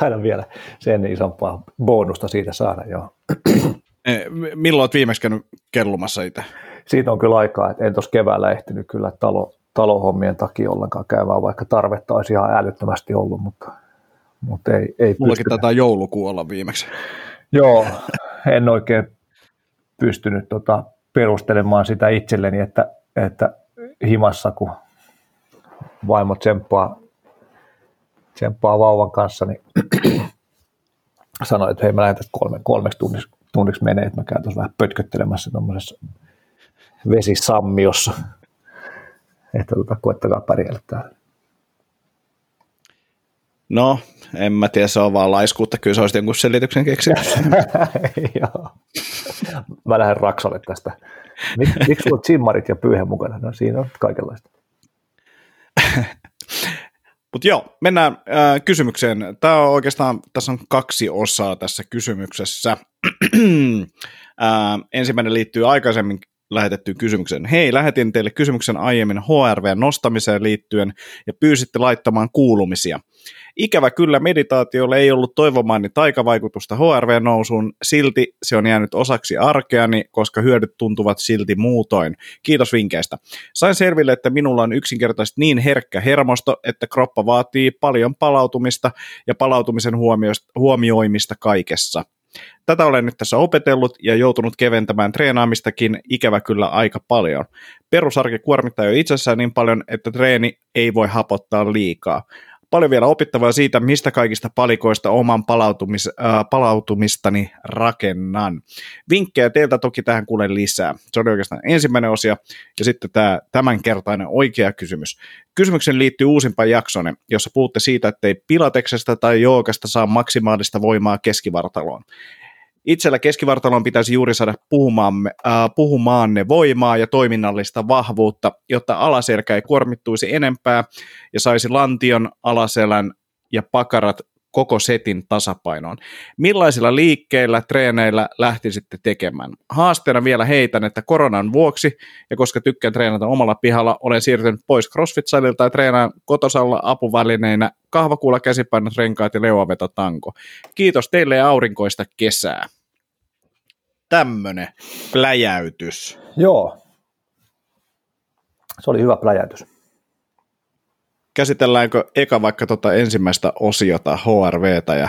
Taida vielä sen isompaa bonusta siitä saada, joo.
Eh, milloin olet viimeksi käynyt kellumassa itse?
Siitä on kyllä aikaa, että en tuossa keväällä ehtinyt kyllä talo, talohommien takia ollenkaan käymään, vaikka tarvetta olisi ihan älyttömästi ollut, mutta, mutta ei, ei
Mullakin taitaa joulukuu olla viimeksi.
Joo, en oikein pystynyt tota perustelemaan sitä itselleni, että, että himassa, kun vaimo tsemppaa, tsemppaa vauvan kanssa, niin sanoi, että hei mä lähden tästä kolme, kolmeksi tunniksi, tunniksi menee, että mä käyn tuossa vähän pötköttelemässä tuommoisessa vesisammiossa. Että tota, koettakaa pärjällä täällä.
No, en mä tiedä, se on vaan laiskuutta, kyllä se olisi jonkun selityksen keksinyt.
Joo. Mä lähden Raksalle tästä. Mik, miksi sulla on zimmarit ja pyyhe mukana? No siinä on kaikenlaista.
Mutta joo, mennään äh, kysymykseen. Tämä on oikeastaan, tässä on kaksi osaa tässä kysymyksessä. äh, ensimmäinen liittyy aikaisemmin lähetettyyn kysymykseen. Hei, lähetin teille kysymyksen aiemmin HRV nostamiseen liittyen ja pyysitte laittamaan kuulumisia. Ikävä kyllä meditaatiolle ei ollut toivomaani taikavaikutusta HRV-nousuun, silti se on jäänyt osaksi arkeani, koska hyödyt tuntuvat silti muutoin. Kiitos vinkkeistä. Sain selville, että minulla on yksinkertaisesti niin herkkä hermosto, että kroppa vaatii paljon palautumista ja palautumisen huomioimista kaikessa. Tätä olen nyt tässä opetellut ja joutunut keventämään treenaamistakin ikävä kyllä aika paljon. Perusarki kuormittaa jo itsessään niin paljon, että treeni ei voi hapottaa liikaa paljon vielä opittavaa siitä, mistä kaikista palikoista oman palautumis, äh, palautumistani rakennan. Vinkkejä teiltä toki tähän kuulen lisää. Se oli oikeastaan ensimmäinen osio, ja sitten tämä tämänkertainen oikea kysymys. Kysymyksen liittyy uusimpaan jaksone, jossa puhutte siitä, että ei pilateksestä tai joogasta saa maksimaalista voimaa keskivartaloon. Itsellä keskivartalon pitäisi juuri saada puhumaan, äh, puhumaan ne voimaa ja toiminnallista vahvuutta, jotta alaselkä ei kuormittuisi enempää ja saisi lantion, alaselän ja pakarat koko setin tasapainoon. Millaisilla liikkeillä, treeneillä lähtisitte tekemään? Haasteena vielä heitän, että koronan vuoksi, ja koska tykkään treenata omalla pihalla, olen siirtynyt pois CrossFit-salilta ja treenaan kotosalla apuvälineinä kahvakuulla, käsipainot, renkaat ja leuaveto tanko. Kiitos teille ja aurinkoista kesää. tämmönen pläjäytys.
Joo. Se oli hyvä pläjäytys.
Käsitelläänkö eka vaikka tuota ensimmäistä osiota HRVtä ja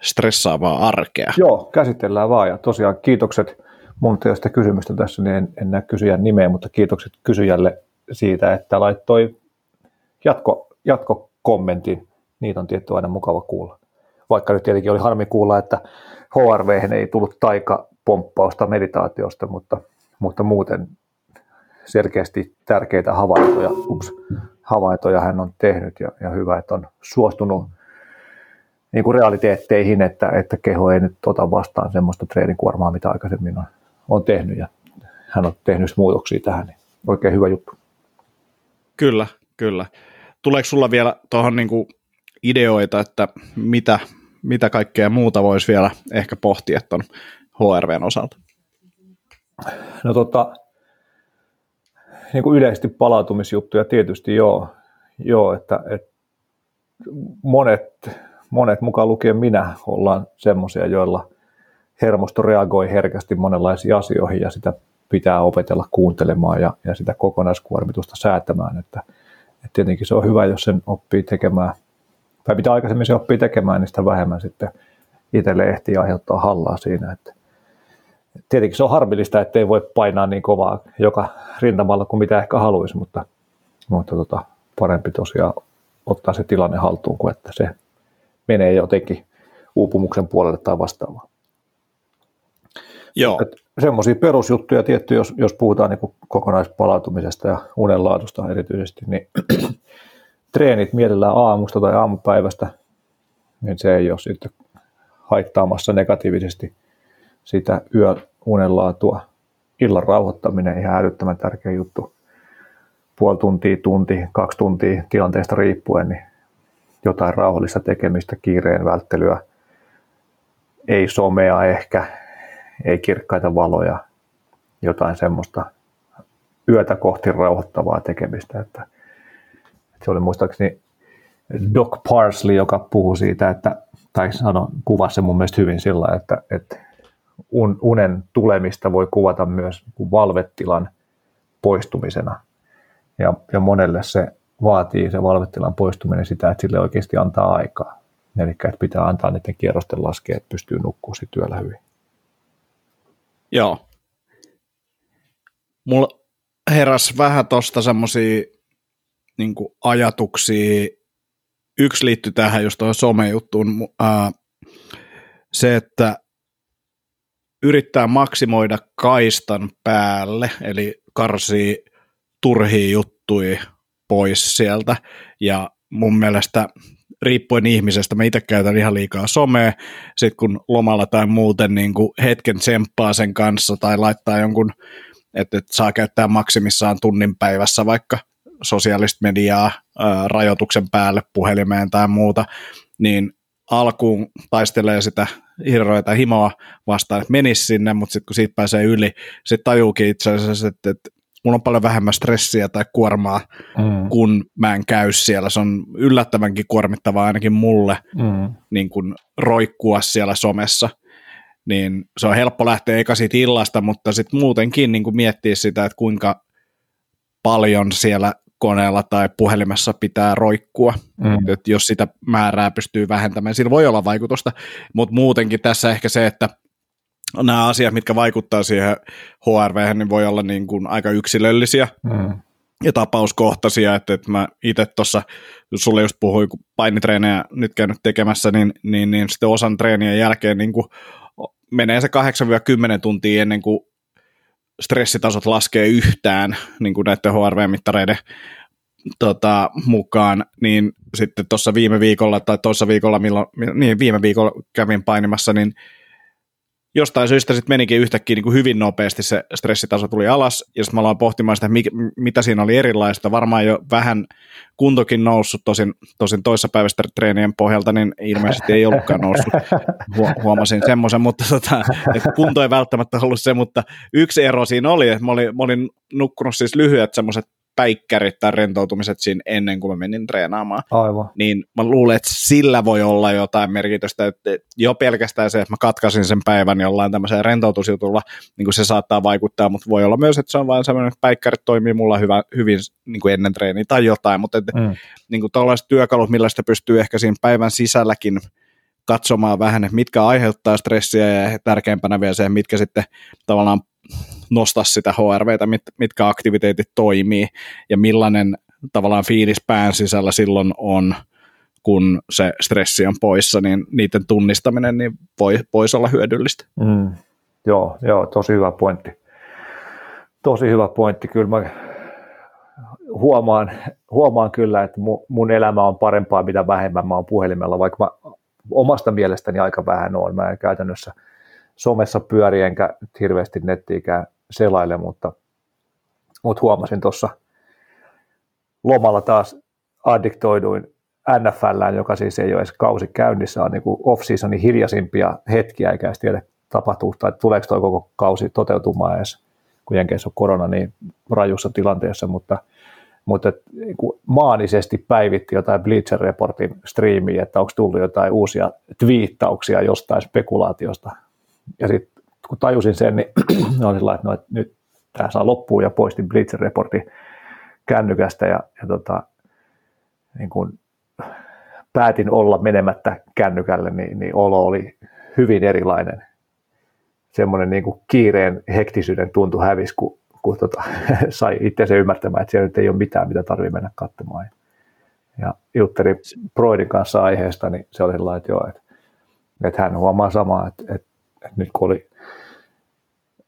stressaavaa arkea?
Joo, käsitellään vaan. Ja tosiaan kiitokset. Mun ei sitä kysymystä tässä, niin en, en näe kysyjän nimeä, mutta kiitokset kysyjälle siitä, että laittoi jatko, jatkokommentin. Niitä on tietty aina mukava kuulla. Vaikka nyt tietenkin oli harmi kuulla, että HRV ei tullut taikapomppausta meditaatiosta, mutta, mutta muuten selkeästi tärkeitä havaintoja, ups, havaintoja hän on tehnyt ja, ja hyvä, että on suostunut niin kuin realiteetteihin, että, että keho ei nyt ota vastaan semmoista treenikuormaa, mitä aikaisemmin on, on tehnyt ja hän on tehnyt muutoksia tähän, niin oikein hyvä juttu.
Kyllä, kyllä. Tuleeko sulla vielä tuohon niin ideoita, että mitä, mitä kaikkea muuta voisi vielä ehkä pohtia tuon HRVn osalta?
No tota, niin kuin yleisesti palautumisjuttuja tietysti joo, joo että, että monet, monet mukaan lukien minä ollaan semmoisia, joilla hermosto reagoi herkästi monenlaisiin asioihin ja sitä pitää opetella kuuntelemaan ja, ja sitä kokonaiskuormitusta säätämään, että, että tietenkin se on hyvä, jos sen oppii tekemään, tai mitä aikaisemmin se oppii tekemään, niin sitä vähemmän sitten itselle ehtii aiheuttaa hallaa siinä, että tietenkin se on harmillista, että ei voi painaa niin kovaa joka rintamalla kuin mitä ehkä haluaisi, mutta, mutta tota, parempi tosiaan ottaa se tilanne haltuun kuin että se menee jotenkin uupumuksen puolelle tai vastaavaa.
Joo.
Semmoisia perusjuttuja tietty, jos, jos puhutaan niin kokonaispalautumisesta ja unenlaadusta erityisesti, niin treenit mielellään aamusta tai aamupäivästä, niin se ei ole sitten haittaamassa negatiivisesti sitä yöunenlaatua. Illan rauhoittaminen ihan älyttömän tärkeä juttu. Puoli tuntia, tunti, kaksi tuntia tilanteesta riippuen, niin jotain rauhallista tekemistä, kiireen välttelyä, ei somea ehkä, ei kirkkaita valoja, jotain semmoista yötä kohti rauhoittavaa tekemistä. Että se oli muistaakseni Doc Parsley, joka puhui siitä, että, tai sano, kuvasi se mun mielestä hyvin sillä, että, että unen tulemista voi kuvata myös valvetilan poistumisena. Ja, ja monelle se vaatii se valvetilan poistuminen sitä, että sille oikeasti antaa aikaa. Eli että pitää antaa niiden kierrosten laskea, että pystyy nukkumaan sitten työllä hyvin.
Joo. Mulla heräs vähän tuosta semmoisia niin ajatuksia. Yksi liittyy tähän just tuohon somejuttuun. Se, että yrittää maksimoida kaistan päälle, eli karsii turhia juttuja pois sieltä. Ja mun mielestä riippuen ihmisestä, mä itse käytän ihan liikaa somea, sit kun lomalla tai muuten niin kuin hetken tsemppaa sen kanssa tai laittaa jonkun, että, että saa käyttää maksimissaan tunnin päivässä vaikka sosiaalista mediaa ää, rajoituksen päälle puhelimeen tai muuta, niin alkuun taistelee sitä hirroa tai himoa vastaan, että menisi sinne, mutta sitten kun siitä pääsee yli, sitten tajuukin itse asiassa, että, että mulla on paljon vähemmän stressiä tai kuormaa, mm. kun mä en käy siellä. Se on yllättävänkin kuormittavaa ainakin mulle mm. niin kun roikkua siellä somessa. Niin se on helppo lähteä eka siitä illasta, mutta sitten muutenkin niin miettiä sitä, että kuinka paljon siellä koneella tai puhelimessa pitää roikkua, mm. että jos sitä määrää pystyy vähentämään, sillä voi olla vaikutusta, mutta muutenkin tässä ehkä se, että nämä asiat, mitkä vaikuttaa siihen HRV, niin voi olla niin kuin aika yksilöllisiä mm. ja tapauskohtaisia, että, että mä itse tuossa, jos sulle just puhuin, kun painitreenejä nyt käynyt tekemässä, niin, niin, niin sitten osan treenien jälkeen niin kuin menee se 8-10 tuntia ennen kuin stressitasot laskee yhtään niin kuin näiden HRV-mittareiden tota, mukaan, niin sitten tuossa viime viikolla tai toisessa viikolla, milloin, niin viime viikolla kävin painimassa, niin jostain syystä sitten menikin yhtäkkiä niin kuin hyvin nopeasti se stressitaso tuli alas, ja sitten me ollaan pohtimaan sitä, mitä siinä oli erilaista. Varmaan jo vähän kuntokin noussut, tosin, tosin toissapäiväistä treenien pohjalta, niin ilmeisesti ei ollutkaan noussut, huomasin semmoisen, mutta tota, kunto ei välttämättä ollut se, mutta yksi ero siinä oli, että mä olin, mä olin nukkunut siis lyhyet semmoiset päikkärit tai rentoutumiset siinä ennen kuin mä menin treenaamaan.
Aivan.
Niin mä luulen, että sillä voi olla jotain merkitystä, että jo pelkästään se, että mä katkasin sen päivän jollain tämmöisellä rentoutusjutulla, niin kuin se saattaa vaikuttaa, mutta voi olla myös, että se on vain semmoinen, että päikkärit toimii mulla hyvä, hyvin niin kuin ennen treeniä tai jotain, mutta että, mm. niin kuin tällaiset työkalut, millä sitä pystyy ehkä siinä päivän sisälläkin katsomaan vähän, että mitkä aiheuttaa stressiä ja tärkeimpänä vielä se, mitkä sitten tavallaan nostaa sitä HRVtä, mit, mitkä aktiviteetit toimii ja millainen tavallaan fiilis pään sisällä silloin on, kun se stressi on poissa, niin niiden tunnistaminen niin voi, voisi olla hyödyllistä.
Mm. Joo, joo, tosi hyvä pointti. Tosi hyvä pointti. Kyllä mä huomaan, huomaan kyllä, että mun elämä on parempaa, mitä vähemmän mä oon puhelimella, vaikka mä omasta mielestäni aika vähän on. Mä en käytännössä somessa pyöri enkä hirveästi nettiikään selaile, mutta, mutta huomasin tuossa lomalla taas addiktoiduin NFLään, joka siis ei ole edes kausi käynnissä, on niin off-seasonin hiljaisimpia hetkiä, eikä edes tiedä tapahtuu tai tuleeko tuo koko kausi toteutumaan edes, kun Jenkeissä on korona niin rajussa tilanteessa, mutta – mutta niin maanisesti päivitti jotain Bleacher Reportin striimiä, että onko tullut jotain uusia twiittauksia jostain spekulaatiosta. Ja sitten kun tajusin sen, niin olin sillä että, no, että nyt tämä saa loppuun ja poistin Bleacher Reportin kännykästä ja, ja tota, niin kun päätin olla menemättä kännykälle, niin, niin olo oli hyvin erilainen. Semmoinen niin kiireen hektisyyden tuntu hävisi, kun kun tota, sai itse ymmärtämään, että siellä nyt ei ole mitään, mitä tarvii mennä katsomaan. Ja juttelin Broidin kanssa aiheesta, niin se oli sellainen, että joo, että, että hän huomaa samaa, että, että nyt kun oli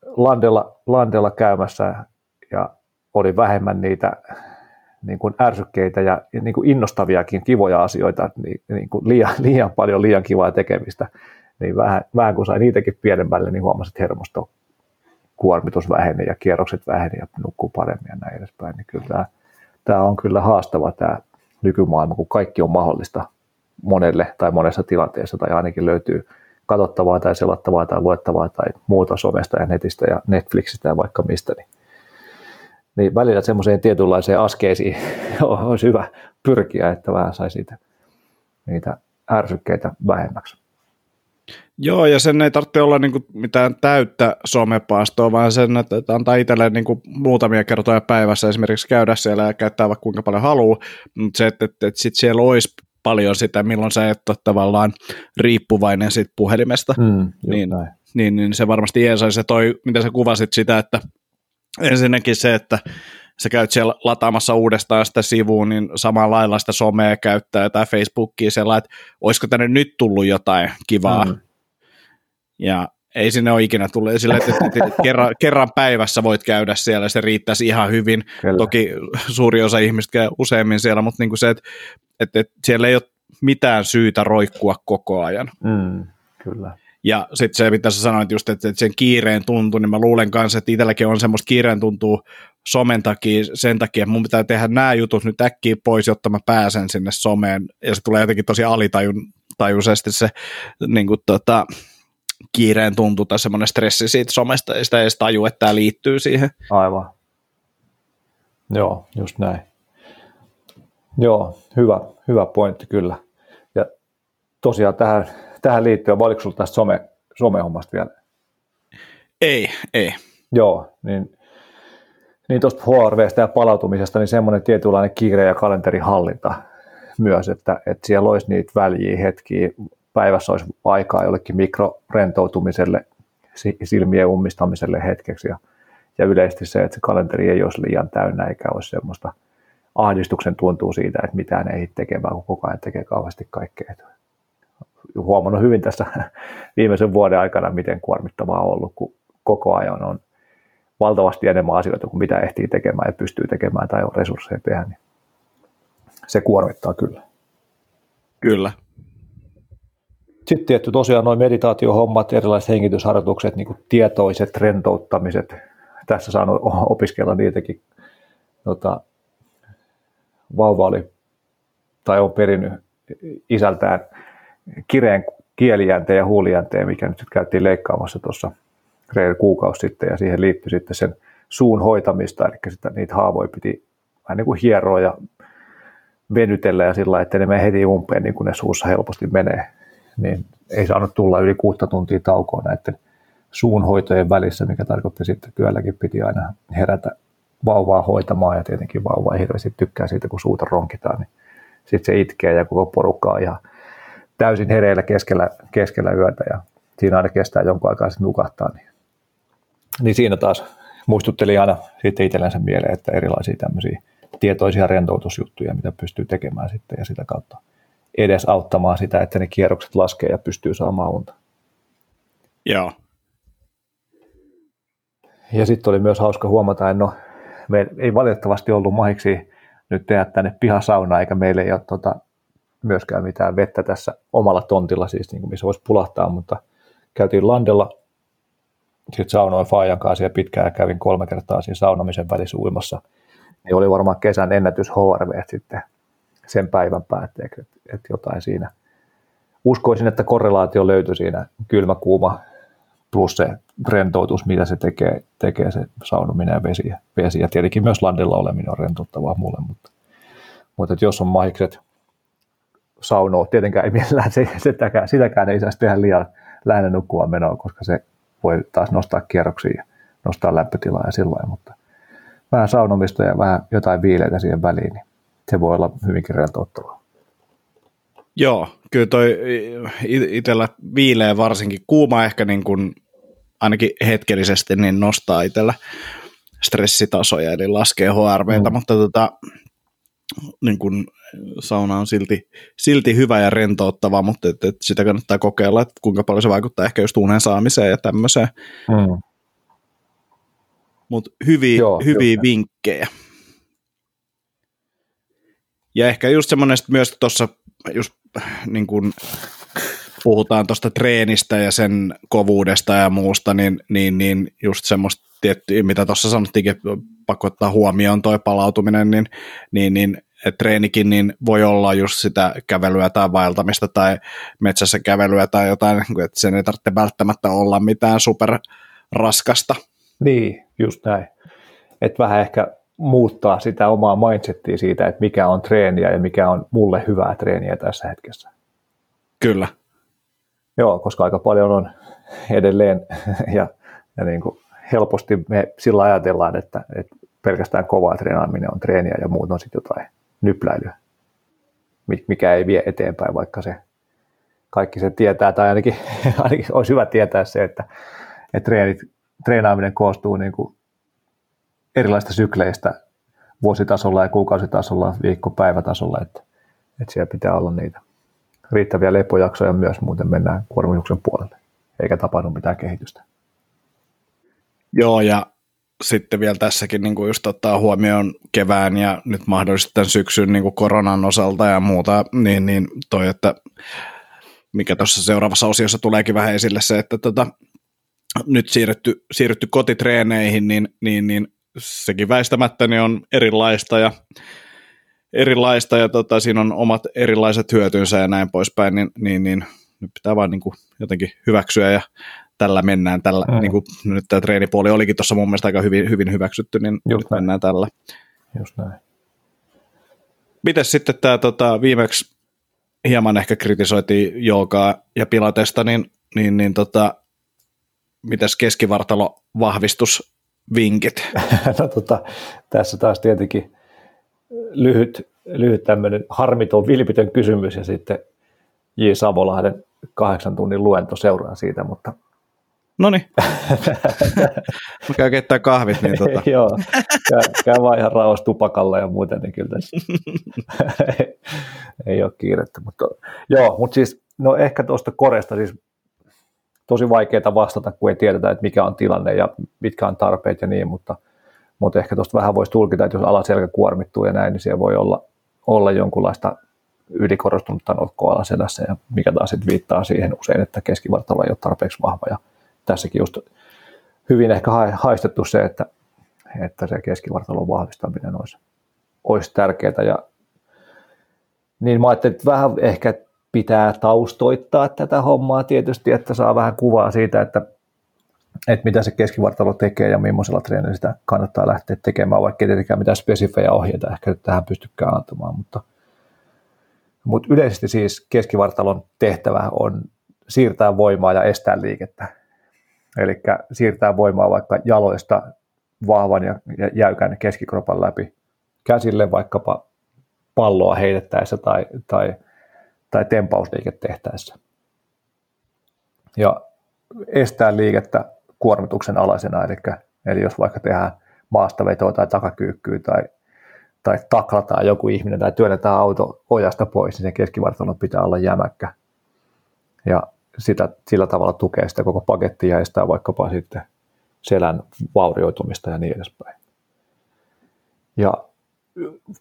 landella, landella käymässä ja oli vähemmän niitä niin kuin ärsykkeitä ja, niin kuin innostaviakin kivoja asioita, niin, niin kuin liian, liian paljon liian kivaa tekemistä, niin vähän, vähän kun sai niitäkin pienemmälle, niin huomasi, että hermosto kuormitus väheni ja kierrokset väheni ja nukkuu paremmin ja näin edespäin, niin kyllä tämä, tämä on kyllä haastava tämä nykymaailma, kun kaikki on mahdollista monelle tai monessa tilanteessa, tai ainakin löytyy katsottavaa tai selattavaa tai luettavaa tai muuta somesta ja netistä ja Netflixistä ja vaikka mistä, niin, niin välillä semmoiseen tietynlaiseen askeisiin olisi hyvä pyrkiä, että vähän saisi niitä, niitä ärsykkeitä vähemmäksi.
Joo, ja sen ei tarvitse olla niin kuin mitään täyttä somepaastoa, vaan sen, että antaa itselleen niin kuin muutamia kertoja päivässä esimerkiksi käydä siellä ja käyttää vaikka kuinka paljon haluaa, mutta se, että, että, että sit siellä olisi paljon sitä, milloin sä et ole tavallaan riippuvainen siitä puhelimesta, mm, niin, niin, niin, se varmasti jeesaisi se toi, mitä sä kuvasit sitä, että ensinnäkin se, että sä käyt siellä lataamassa uudestaan sitä sivuun, niin samalla lailla sitä somea käyttää tai Facebookia siellä, että olisiko tänne nyt tullut jotain kivaa, mm. Ja ei sinne ole ikinä tullut esille, että, että, kerran, kerran päivässä voit käydä siellä, se riittäisi ihan hyvin. Kyllä. Toki suuri osa ihmistä käy useammin siellä, mutta niin kuin se, että, että, että siellä ei ole mitään syytä roikkua koko ajan.
Mm, kyllä.
Ja sitten se, mitä sä sanoit just, että, että sen kiireen tuntuu, niin mä luulen kanssa, että itselläkin on semmoista kiireen tuntuu somen takia, sen takia, että mun pitää tehdä nämä jutut nyt äkkiä pois, jotta mä pääsen sinne someen, ja se tulee jotenkin tosi alitajuisesti se niin kuin, tota, kiireen tuntu tai semmoinen stressi siitä somesta, ja sitä ei edes taju, että tämä liittyy siihen.
Aivan. Joo, just näin. Joo, hyvä, hyvä pointti kyllä. Ja tosiaan tähän, tähän liittyen, oliko sinulla tästä some, somehommasta vielä?
Ei, ei.
Joo, niin, niin tuosta HRVstä ja palautumisesta, niin semmoinen tietynlainen kiire- ja kalenterihallinta myös, että, että siellä olisi niitä väljiä hetkiä, päivässä olisi aikaa jollekin mikrorentoutumiselle, silmien ummistamiselle hetkeksi ja, ja yleisesti se, että se kalenteri ei olisi liian täynnä eikä olisi semmoista ahdistuksen tuntuu siitä, että mitään ei tekemään, kun koko ajan tekee kauheasti kaikkea. Huomannut hyvin tässä viimeisen vuoden aikana, miten kuormittavaa on ollut, kun koko ajan on valtavasti enemmän asioita kuin mitä ehtii tekemään ja pystyy tekemään tai on resursseja tehdä, niin se kuormittaa kyllä.
Kyllä,
sitten tietty tosiaan noin meditaatiohommat, erilaiset hengitysharjoitukset, niin tietoiset rentouttamiset. Tässä saan opiskella niitäkin. Tota, vauva oli tai on perinnyt isältään kireen kielijänteen ja huulijänteen, mikä nyt käytiin leikkaamassa tuossa reilu kuukausi sitten, ja siihen liittyi sitten sen suun hoitamista, eli sitä, niitä haavoja piti vähän niin kuin hieroa ja venytellä ja sillä että ne menee heti umpeen, niin kuin ne suussa helposti menee. Niin ei saanut tulla yli kuutta tuntia taukoa näiden suunhoitojen välissä, mikä tarkoitti sitten, että kyölläkin piti aina herätä vauvaa hoitamaan ja tietenkin vauva ei hirveästi tykkää siitä, kun suuta ronkitaan, niin sitten se itkee ja koko porukka on ihan täysin hereillä keskellä, keskellä yötä ja siinä aina kestää jonkun aikaa sitten nukahtaa. Niin, niin siinä taas muistutteli aina sitten itsellensä mieleen, että erilaisia tämmöisiä tietoisia rentoutusjuttuja, mitä pystyy tekemään sitten ja sitä kautta edes auttamaan sitä, että ne kierrokset laskee ja pystyy saamaan unta.
Joo.
Ja sitten oli myös hauska huomata, että no, me ei valitettavasti ollut mahiksi nyt tehdä tänne pihasauna, eikä meillä ei ole tota, myöskään mitään vettä tässä omalla tontilla, siis niin kuin missä voisi pulahtaa, mutta käytiin landella, sitten saunoin Fajan kanssa ja pitkään ja kävin kolme kertaa siinä saunamisen välissä uimassa. Niin oli varmaan kesän ennätys HRV sitten sen päivän päätteeksi, että, että jotain siinä. Uskoisin, että korrelaatio löytyi siinä kylmä, kuuma plus se rentoutus, mitä se tekee, tekee se saunominen ja vesi, vesi. Ja tietenkin myös landilla oleminen on rentouttavaa mulle, mutta, mutta että jos on mahikset saunoa, tietenkään ei millään se, sitäkään, sitäkään ei saisi tehdä liian lähellä nukkua menoa, koska se voi taas nostaa kierroksia ja nostaa lämpötilaa ja silloin, mutta vähän saunomista ja vähän jotain viileitä siihen väliin, niin se voi olla hyvinkin rentouttavaa.
Joo, kyllä toi itsellä viileä varsinkin. Kuuma ehkä niin kuin, ainakin hetkellisesti niin nostaa itsellä stressitasoja, eli laskee HRVtä, mm. mutta tota, niin kuin, sauna on silti, silti hyvä ja rentouttava, mutta et, et sitä kannattaa kokeilla, että kuinka paljon se vaikuttaa ehkä just unen saamiseen ja tämmöiseen. Mm. Mutta hyviä, Joo, hyviä vinkkejä. Ja ehkä just semmoinen myös tuossa just niin kuin puhutaan tuosta treenistä ja sen kovuudesta ja muusta, niin, niin, niin just semmoista tiettyä, mitä tuossa sanottiinkin, pakko ottaa huomioon toi palautuminen, niin, niin, niin treenikin niin voi olla just sitä kävelyä tai vaeltamista tai metsässä kävelyä tai jotain, että sen ei tarvitse välttämättä olla mitään super raskasta.
Niin, just näin. Että vähän ehkä muuttaa sitä omaa mindsettiä siitä, että mikä on treeniä ja mikä on mulle hyvää treeniä tässä hetkessä.
Kyllä.
Joo, koska aika paljon on edelleen ja, ja niin kuin helposti me sillä ajatellaan, että, että pelkästään kovaa treenaaminen on treeniä ja muut on sitten jotain nypläilyä, mikä ei vie eteenpäin, vaikka se kaikki se tietää, tai ainakin, ainakin olisi hyvä tietää se, että, että treenit, treenaaminen koostuu niin kuin erilaisista sykleistä vuositasolla ja kuukausitasolla, viikko-päivätasolla, että, että siellä pitää olla niitä riittäviä lepojaksoja myös, muuten mennään kuormituksen puolelle, eikä tapahdu mitään kehitystä.
Joo, ja sitten vielä tässäkin niin kuin just ottaa huomioon kevään ja nyt mahdollisesti tämän syksyn niin kuin koronan osalta ja muuta, niin, niin toi, että mikä tuossa seuraavassa osiossa tuleekin vähän esille se, että tota, nyt siirrytty, siirrytty kotitreeneihin, niin, niin, niin sekin väistämättä niin on erilaista ja erilaista ja tota, siinä on omat erilaiset hyötynsä ja näin poispäin, niin, niin, niin nyt pitää vaan niin kuin jotenkin hyväksyä ja tällä mennään. Tällä, mm. niin kuin, nyt tämä treenipuoli olikin tuossa mun mielestä aika hyvin, hyvin hyväksytty, niin Just nyt näin. mennään tällä.
Just näin.
Mites sitten tämä tota, viimeksi hieman ehkä kritisoitiin joogaa ja pilatesta, niin, niin, niin tota, mitäs keskivartalo vahvistusvinkit?
no, tota, tässä taas tietenkin lyhyt, lyhyt tämmöinen harmiton, vilpitön kysymys ja sitten J. Savolahden kahdeksan tunnin luento seuraa siitä, mutta
No niin. Mä käyn keittää kahvit. Niin tota.
Joo, käy, käy vaan ihan rauhassa tupakalla ja muuten, niin kyllä tässä ei ole kiirettä. Mutta, joo, mutta siis, no ehkä tuosta koresta siis tosi vaikeaa vastata, kun ei tiedetä, että mikä on tilanne ja mitkä on tarpeet ja niin, mutta, mutta ehkä tuosta vähän voisi tulkita, että jos alaselkä kuormittuu ja näin, niin siellä voi olla, olla jonkunlaista ylikorostunutta notkoa alaselässä ja mikä taas sitten viittaa siihen usein, että keskivartalo ei ole tarpeeksi vahva ja tässäkin just hyvin ehkä haistettu se, että, että se keskivartalon vahvistaminen olisi, olisi tärkeää. Ja, niin mä ajattelin, että vähän ehkä pitää taustoittaa tätä hommaa tietysti, että saa vähän kuvaa siitä, että, että mitä se keskivartalo tekee ja millaisella treenillä sitä kannattaa lähteä tekemään, vaikka ei tietenkään mitään spesifejä ohjeita ehkä tähän pystykään antamaan, mutta, mutta yleisesti siis keskivartalon tehtävä on siirtää voimaa ja estää liikettä. Eli siirtää voimaa vaikka jaloista vahvan ja jäykän keskikropan läpi käsille vaikkapa palloa heitettäessä tai, tai, tai tempausliike tehtäessä. Ja estää liikettä kuormituksen alaisena, eli, eli jos vaikka tehdään maastavetoa tai takakyykkyä tai, tai taklataan joku ihminen tai työnnetään auto ojasta pois, niin sen keskivartalon pitää olla jämäkkä. Ja sitä, sillä tavalla tukee sitä koko pakettia ja estää vaikkapa sitten selän vaurioitumista ja niin edespäin. Ja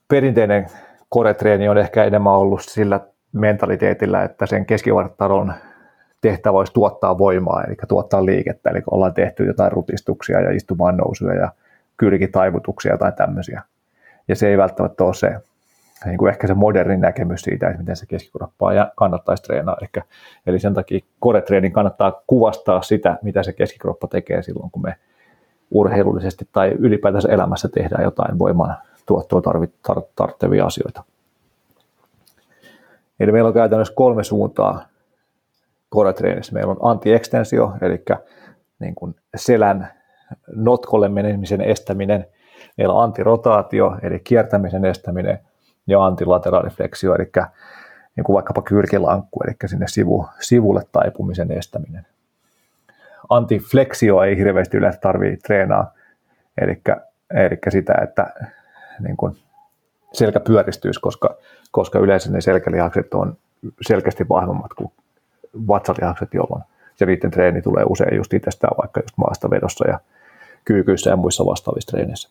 perinteinen koretreeni on ehkä enemmän ollut sillä mentaliteetillä, että sen keskivartalon tehtävä olisi tuottaa voimaa, eli tuottaa liikettä, eli ollaan tehty jotain rutistuksia ja istumaan nousuja ja kylkitaivutuksia tai tämmöisiä. Ja se ei välttämättä ole se, niin kuin ehkä se modernin näkemys siitä, että miten se keskikroppaa ja kannattaisi treenaa. Eli, eli sen takia koretreenin kannattaa kuvastaa sitä, mitä se keskikroppa tekee silloin, kun me urheilullisesti tai ylipäätänsä elämässä tehdään jotain voiman tuottoa tarvittavia asioita. Eli meillä on käytännössä kolme suuntaa koretreenissä. Meillä on antiekstensio, eli niin kuin selän notkolle menemisen estäminen. Meillä on antirotaatio, eli kiertämisen estäminen, ja antilateraalifleksio, eli niin kuin vaikkapa kyrkilankku, eli sinne sivu, sivulle taipumisen estäminen. Antifleksio ei hirveästi yleensä tarvitse treenaa, eli, eli sitä, että niin kuin selkä pyöristyisi, koska, koska yleensä ne selkälihakset on selkeästi vahvemmat kuin vatsalihakset, jolloin se niiden treeni tulee usein just itsestään vaikka just maastavedossa ja kyykyissä ja muissa vastaavissa treeneissä.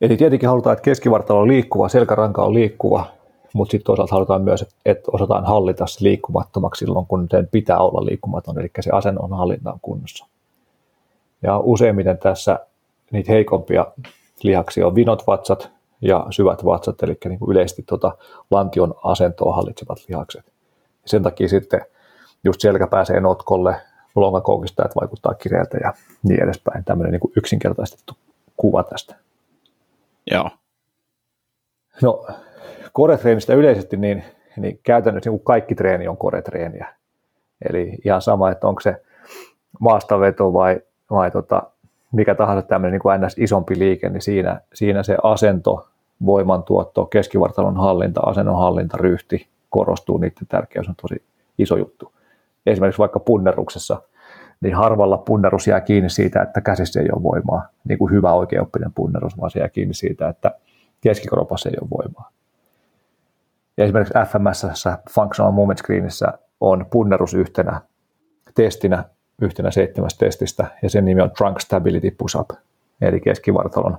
Eli tietenkin halutaan, että keskivartalo on liikkuva, selkäranka on liikkuva, mutta sitten toisaalta halutaan myös, että osataan hallita se liikkumattomaksi silloin, kun sen pitää olla liikkumaton, eli se hallinta on kunnossa. Ja useimmiten tässä niitä heikompia lihaksia on vinot vatsat ja syvät vatsat, eli niin kuin yleisesti tuota lantion asentoa hallitsevat lihakset. Ja sen takia sitten just selkä pääsee notkolle, lonkakoukistajat vaikuttaa kireältä ja niin edespäin. Tämmöinen niin kuin yksinkertaistettu kuva tästä.
Joo.
No, koretreenistä yleisesti, niin, niin käytännössä niin kuin kaikki treeni on koretreeniä. Eli ihan sama, että onko se maastaveto vai, vai tota, mikä tahansa tämmöinen niin ns. isompi liike, niin siinä, siinä se asento, voimantuotto, keskivartalon hallinta, asennon hallinta, ryhti korostuu, niiden tärkeys on tosi iso juttu. Esimerkiksi vaikka punneruksessa, niin harvalla punnerus jää kiinni siitä, että käsissä ei ole voimaa, niin kuin hyvä oikeoppinen punnerus, vaan se jää kiinni siitä, että keskikropassa ei ole voimaa. Ja esimerkiksi FMS, Functional Movement Screenissä, on punnerus yhtenä testinä, yhtenä seitsemästä testistä, ja sen nimi on Trunk Stability Push-Up, eli keskivartalon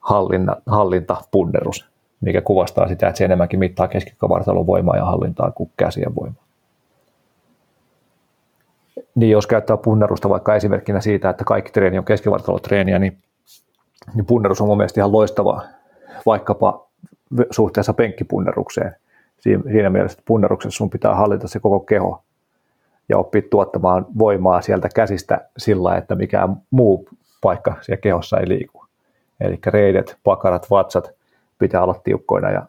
hallinta, hallintapunnerus, mikä kuvastaa sitä, että se enemmänkin mittaa keskivartalon voimaa ja hallintaa kuin käsien voimaa niin jos käyttää punnerusta vaikka esimerkkinä siitä, että kaikki treeni on keskivartalotreeniä, niin, niin punnerus on mun mielestä ihan loistava vaikkapa suhteessa penkkipunnerukseen. Siinä mielessä, että punneruksessa sun pitää hallita se koko keho ja oppia tuottamaan voimaa sieltä käsistä sillä, että mikään muu paikka siellä kehossa ei liiku. Eli reidet, pakarat, vatsat pitää olla tiukkoina ja,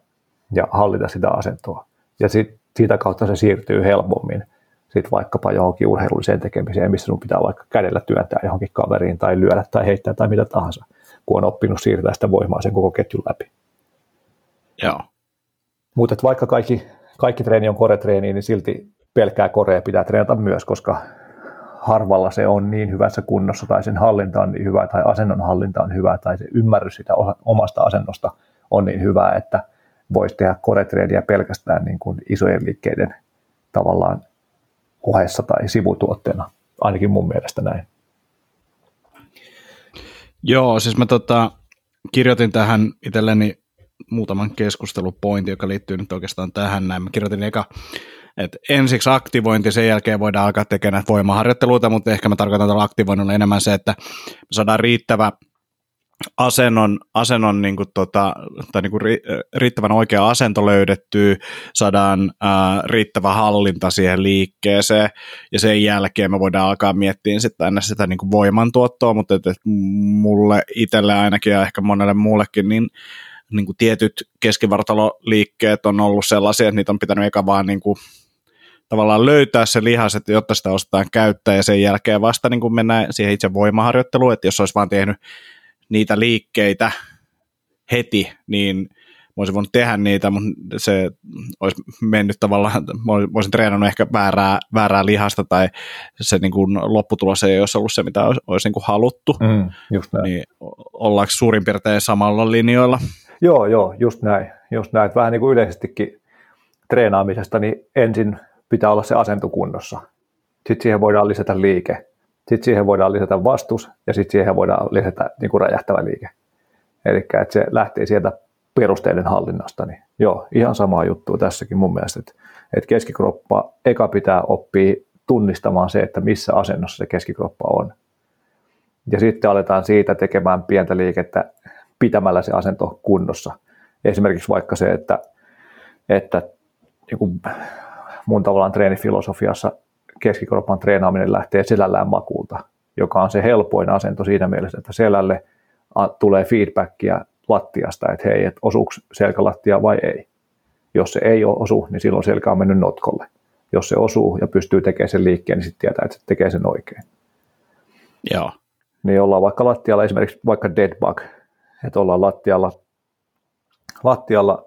ja hallita sitä asentoa. Ja sit, siitä kautta se siirtyy helpommin – sitten vaikkapa johonkin urheilulliseen tekemiseen, missä sinun pitää vaikka kädellä työntää johonkin kaveriin tai lyödä tai heittää tai mitä tahansa, kun on oppinut siirtää sitä voimaa sen koko ketjun läpi.
Joo.
Mutta vaikka kaikki, kaikki treeni on koretreeni, niin silti pelkää korea pitää treenata myös, koska harvalla se on niin hyvässä kunnossa tai sen hallinta on niin hyvä tai asennon hallinta on hyvä tai se ymmärrys sitä omasta asennosta on niin hyvä, että voisi tehdä koretreeniä pelkästään niin kuin isojen liikkeiden tavallaan ohessa tai sivutuotteena, ainakin mun mielestä näin.
Joo, siis mä tota, kirjoitin tähän itselleni muutaman keskustelupointin, joka liittyy nyt oikeastaan tähän näin. Mä kirjoitin eka, että ensiksi aktivointi, sen jälkeen voidaan alkaa tekemään voimaharjoitteluita, mutta ehkä mä tarkoitan tällä aktivoinnilla enemmän se, että saadaan riittävä asennon, asennon niin kuin, tota, tai niin kuin ri, riittävän oikea asento löydettyä, saadaan ää, riittävä hallinta siihen liikkeeseen, ja sen jälkeen me voidaan alkaa miettiä sitten aina sitä niin kuin voimantuottoa, mutta et, et mulle itselle ainakin ja ehkä monelle muullekin, niin niin kuin tietyt keskivartaloliikkeet on ollut sellaisia, että niitä on pitänyt eka vaan niin kuin tavallaan löytää se lihas, että jotta sitä ostetaan käyttää ja sen jälkeen vasta niin kuin mennään siihen itse voimaharjoitteluun, että jos olisi vaan tehnyt niitä liikkeitä heti, niin voisin voinut tehdä niitä, mutta se olisi mennyt tavallaan, voisin treenannut ehkä väärää, väärää lihasta tai se niin kuin lopputulos ei olisi ollut se, mitä olisi, olisi niin kuin haluttu. Mm, just näin. Niin ollaanko suurin piirtein samalla linjoilla?
Joo, joo, just näin. Just näin. Vähän niin kuin yleisestikin treenaamisesta, niin ensin pitää olla se asento kunnossa. Sitten siihen voidaan lisätä liike. Sitten siihen voidaan lisätä vastus ja sitten siihen voidaan lisätä niin kuin räjähtävä liike. Eli että se lähtee sieltä perusteiden hallinnasta. Niin joo, ihan sama juttu tässäkin mun mielestä, että, että keskikroppa eka pitää oppia tunnistamaan se, että missä asennossa se keskikroppa on. Ja sitten aletaan siitä tekemään pientä liikettä pitämällä se asento kunnossa. Esimerkiksi vaikka se, että, että niin kuin mun tavallaan treenifilosofiassa keskikropan treenaaminen lähtee selällään makuulta, joka on se helpoin asento siinä mielessä, että selälle tulee feedbackia lattiasta, että hei, että osuuko selkälattia vai ei. Jos se ei osu, niin silloin selkä on mennyt notkolle. Jos se osuu ja pystyy tekemään sen liikkeen, niin sitten tietää, että se tekee sen oikein.
Joo.
Niin ollaan vaikka lattialla esimerkiksi vaikka dead bug, että ollaan lattialla, lattialla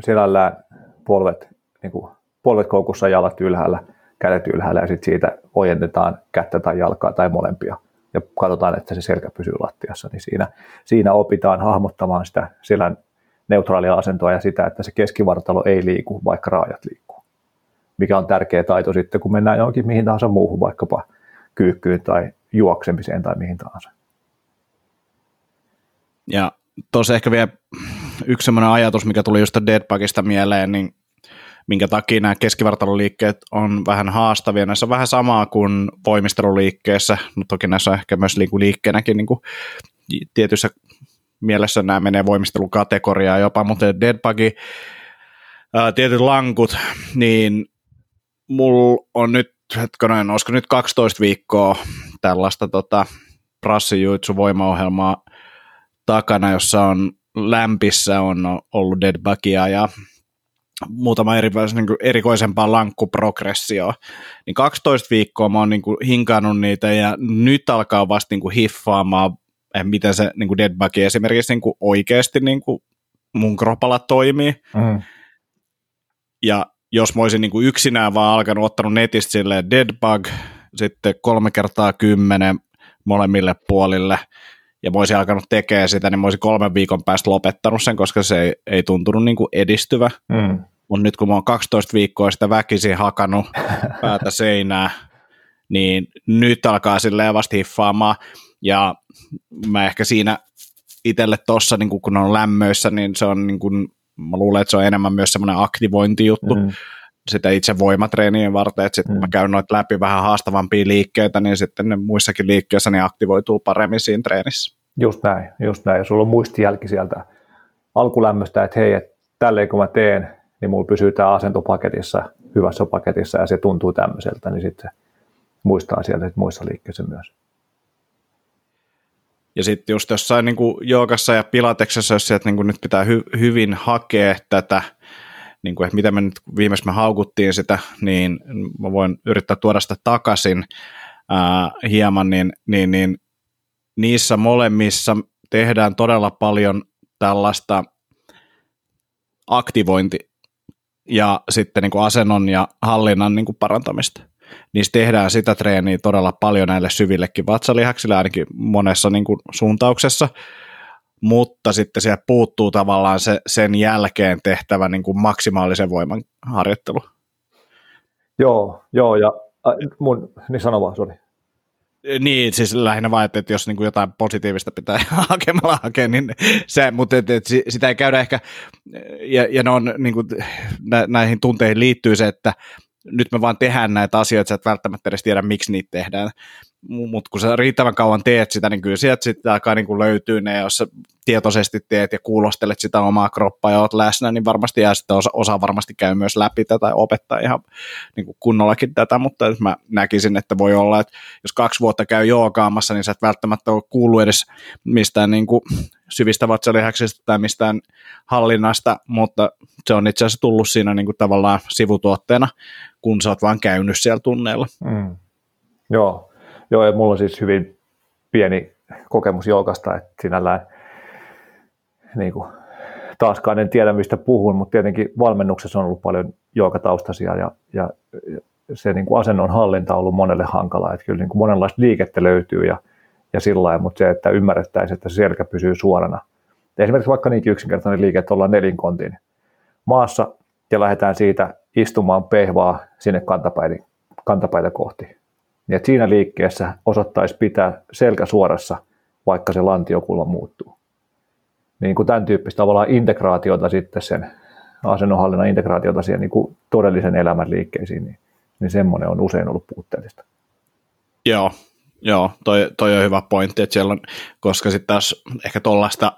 selällään polvet, niin kuin polvet koukussa, jalat ylhäällä, kädet ylhäällä ja sitten siitä ojennetaan kättä tai jalkaa tai molempia ja katsotaan, että se selkä pysyy lattiassa, niin siinä, siinä opitaan hahmottamaan sitä selän neutraalia asentoa ja sitä, että se keskivartalo ei liiku, vaikka raajat liikkuu. Mikä on tärkeä taito sitten, kun mennään johonkin mihin tahansa muuhun, vaikkapa kyykkyyn tai juoksemiseen tai mihin tahansa.
Ja tuossa ehkä vielä yksi sellainen ajatus, mikä tuli just Deadbugista mieleen, niin minkä takia nämä keskivartaloliikkeet on vähän haastavia. Näissä on vähän samaa kuin voimisteluliikkeessä, mutta toki näissä on ehkä myös liikkeenäkin niin kuin tietyssä mielessä nämä menee voimistelukategoriaan jopa, mutta deadbugi, ää, tietyt lankut, niin mulla on nyt, hetkonen, olisiko nyt 12 viikkoa tällaista tota, prassijuitsu voimaohjelmaa takana, jossa on lämpissä on ollut deadbugia ja muutama eri, niin kuin erikoisempaa lankkuprogressioa. Niin 12 viikkoa mä oon niin kuin hinkannut niitä ja nyt alkaa vasta niin kuin hiffaamaan, että miten se niin kuin deadbug esimerkiksi niin kuin oikeasti niin kuin mun kropalla toimii. Mm. Ja jos mä olisin niin kuin yksinään vaan alkanut ottanut netistä silleen deadbug, sitten kolme kertaa kymmenen molemmille puolille, ja mä olisin alkanut tekemään sitä, niin mä olisin kolmen viikon päästä lopettanut sen, koska se ei, ei tuntunut niin kuin edistyvä. Mm mutta nyt kun mä oon 12 viikkoa sitä väkisin hakannut päätä seinää, niin nyt alkaa silleen vasta hiffaamaan, ja mä ehkä siinä itselle tossa, niin kun on lämmöissä, niin se on niin kun, mä luulen, että se on enemmän myös semmoinen aktivointijuttu, mm. Sitä itse voimatreenien varten, että sitten mm. kun mä käyn noita läpi vähän haastavampia liikkeitä, niin sitten ne muissakin liikkeissä ne aktivoituu paremmin siinä treenissä.
Just näin, just näin. Ja sulla on muistijälki sieltä alkulämmöstä, että hei, että tälleen kun mä teen, niin mulla pysyy tämä asento paketissa, hyvässä paketissa ja se tuntuu tämmöiseltä, niin sitten muistaa sieltä sit muissa liikkeissä myös.
Ja sitten just jossain niin joogassa ja pilateksessa, jos sieltä niin nyt pitää hy- hyvin hakea tätä, niin kuin, että mitä me nyt viimeis me haukuttiin sitä, niin mä voin yrittää tuoda sitä takaisin ää, hieman, niin, niin, niin niissä molemmissa tehdään todella paljon tällaista aktivointi, ja sitten niin kuin asennon ja hallinnan niin kuin parantamista. Niistä tehdään sitä treeniä todella paljon näille syvillekin vatsalihaksille, ainakin monessa niin kuin suuntauksessa, mutta sitten siellä puuttuu tavallaan se, sen jälkeen tehtävä niin kuin maksimaalisen voiman harjoittelu.
Joo, joo, ja äh, mun, niin sano vaan, sorry.
Niin, siis lähinnä että, että jos niin kuin jotain positiivista pitää hakemalla hakea, niin se, mutta että, että sitä ei käydä ehkä, ja, ja ne on, niin kuin, nä, näihin tunteihin liittyy se, että nyt me vaan tehdään näitä asioita, sä et välttämättä edes tiedä, miksi niitä tehdään. Mutta kun sä riittävän kauan teet sitä, niin kyllä sieltä sitten alkaa niin löytyy ne, jos sä tietoisesti teet ja kuulostelet sitä omaa kroppaa ja oot läsnä, niin varmasti jää sitten osa, osa varmasti käy myös läpi tätä ja opettaa ihan niin kuin kunnollakin tätä, mutta mä näkisin, että voi olla, että jos kaksi vuotta käy joogaamassa, niin sä et välttämättä ole kuullut edes mistään niin kuin syvistä vatsalihaksista tai mistään hallinnasta, mutta se on itse asiassa tullut siinä niin kuin tavallaan sivutuotteena, kun sä oot vaan käynyt siellä tunneilla. Mm.
Joo, Joo, ja mulla on siis hyvin pieni kokemus joukasta, että sinällään niin kuin, taaskaan en tiedä mistä puhun, mutta tietenkin valmennuksessa on ollut paljon joukataustaisia ja, ja se niin kuin asennon hallinta on ollut monelle hankala, että kyllä niin kuin monenlaista liikettä löytyy ja, ja sillä lailla, mutta se, että ymmärrettäisiin, että se selkä pysyy suorana. Esimerkiksi vaikka niinkin yksinkertainen liike, että ollaan nelinkontin maassa ja lähdetään siitä istumaan pehvaa sinne kantapäitä kohti niin että siinä liikkeessä osattaisi pitää selkä suorassa, vaikka se lantiokulma muuttuu. Niin kuin tämän tyyppistä tavallaan integraatiota sitten sen asennonhallinnan integraatiota siihen niin kuin todellisen elämän liikkeisiin, niin, niin semmoinen on usein ollut puutteellista.
Joo, joo toi, toi on hyvä pointti, että siellä on, koska sitten taas ehkä tuollaista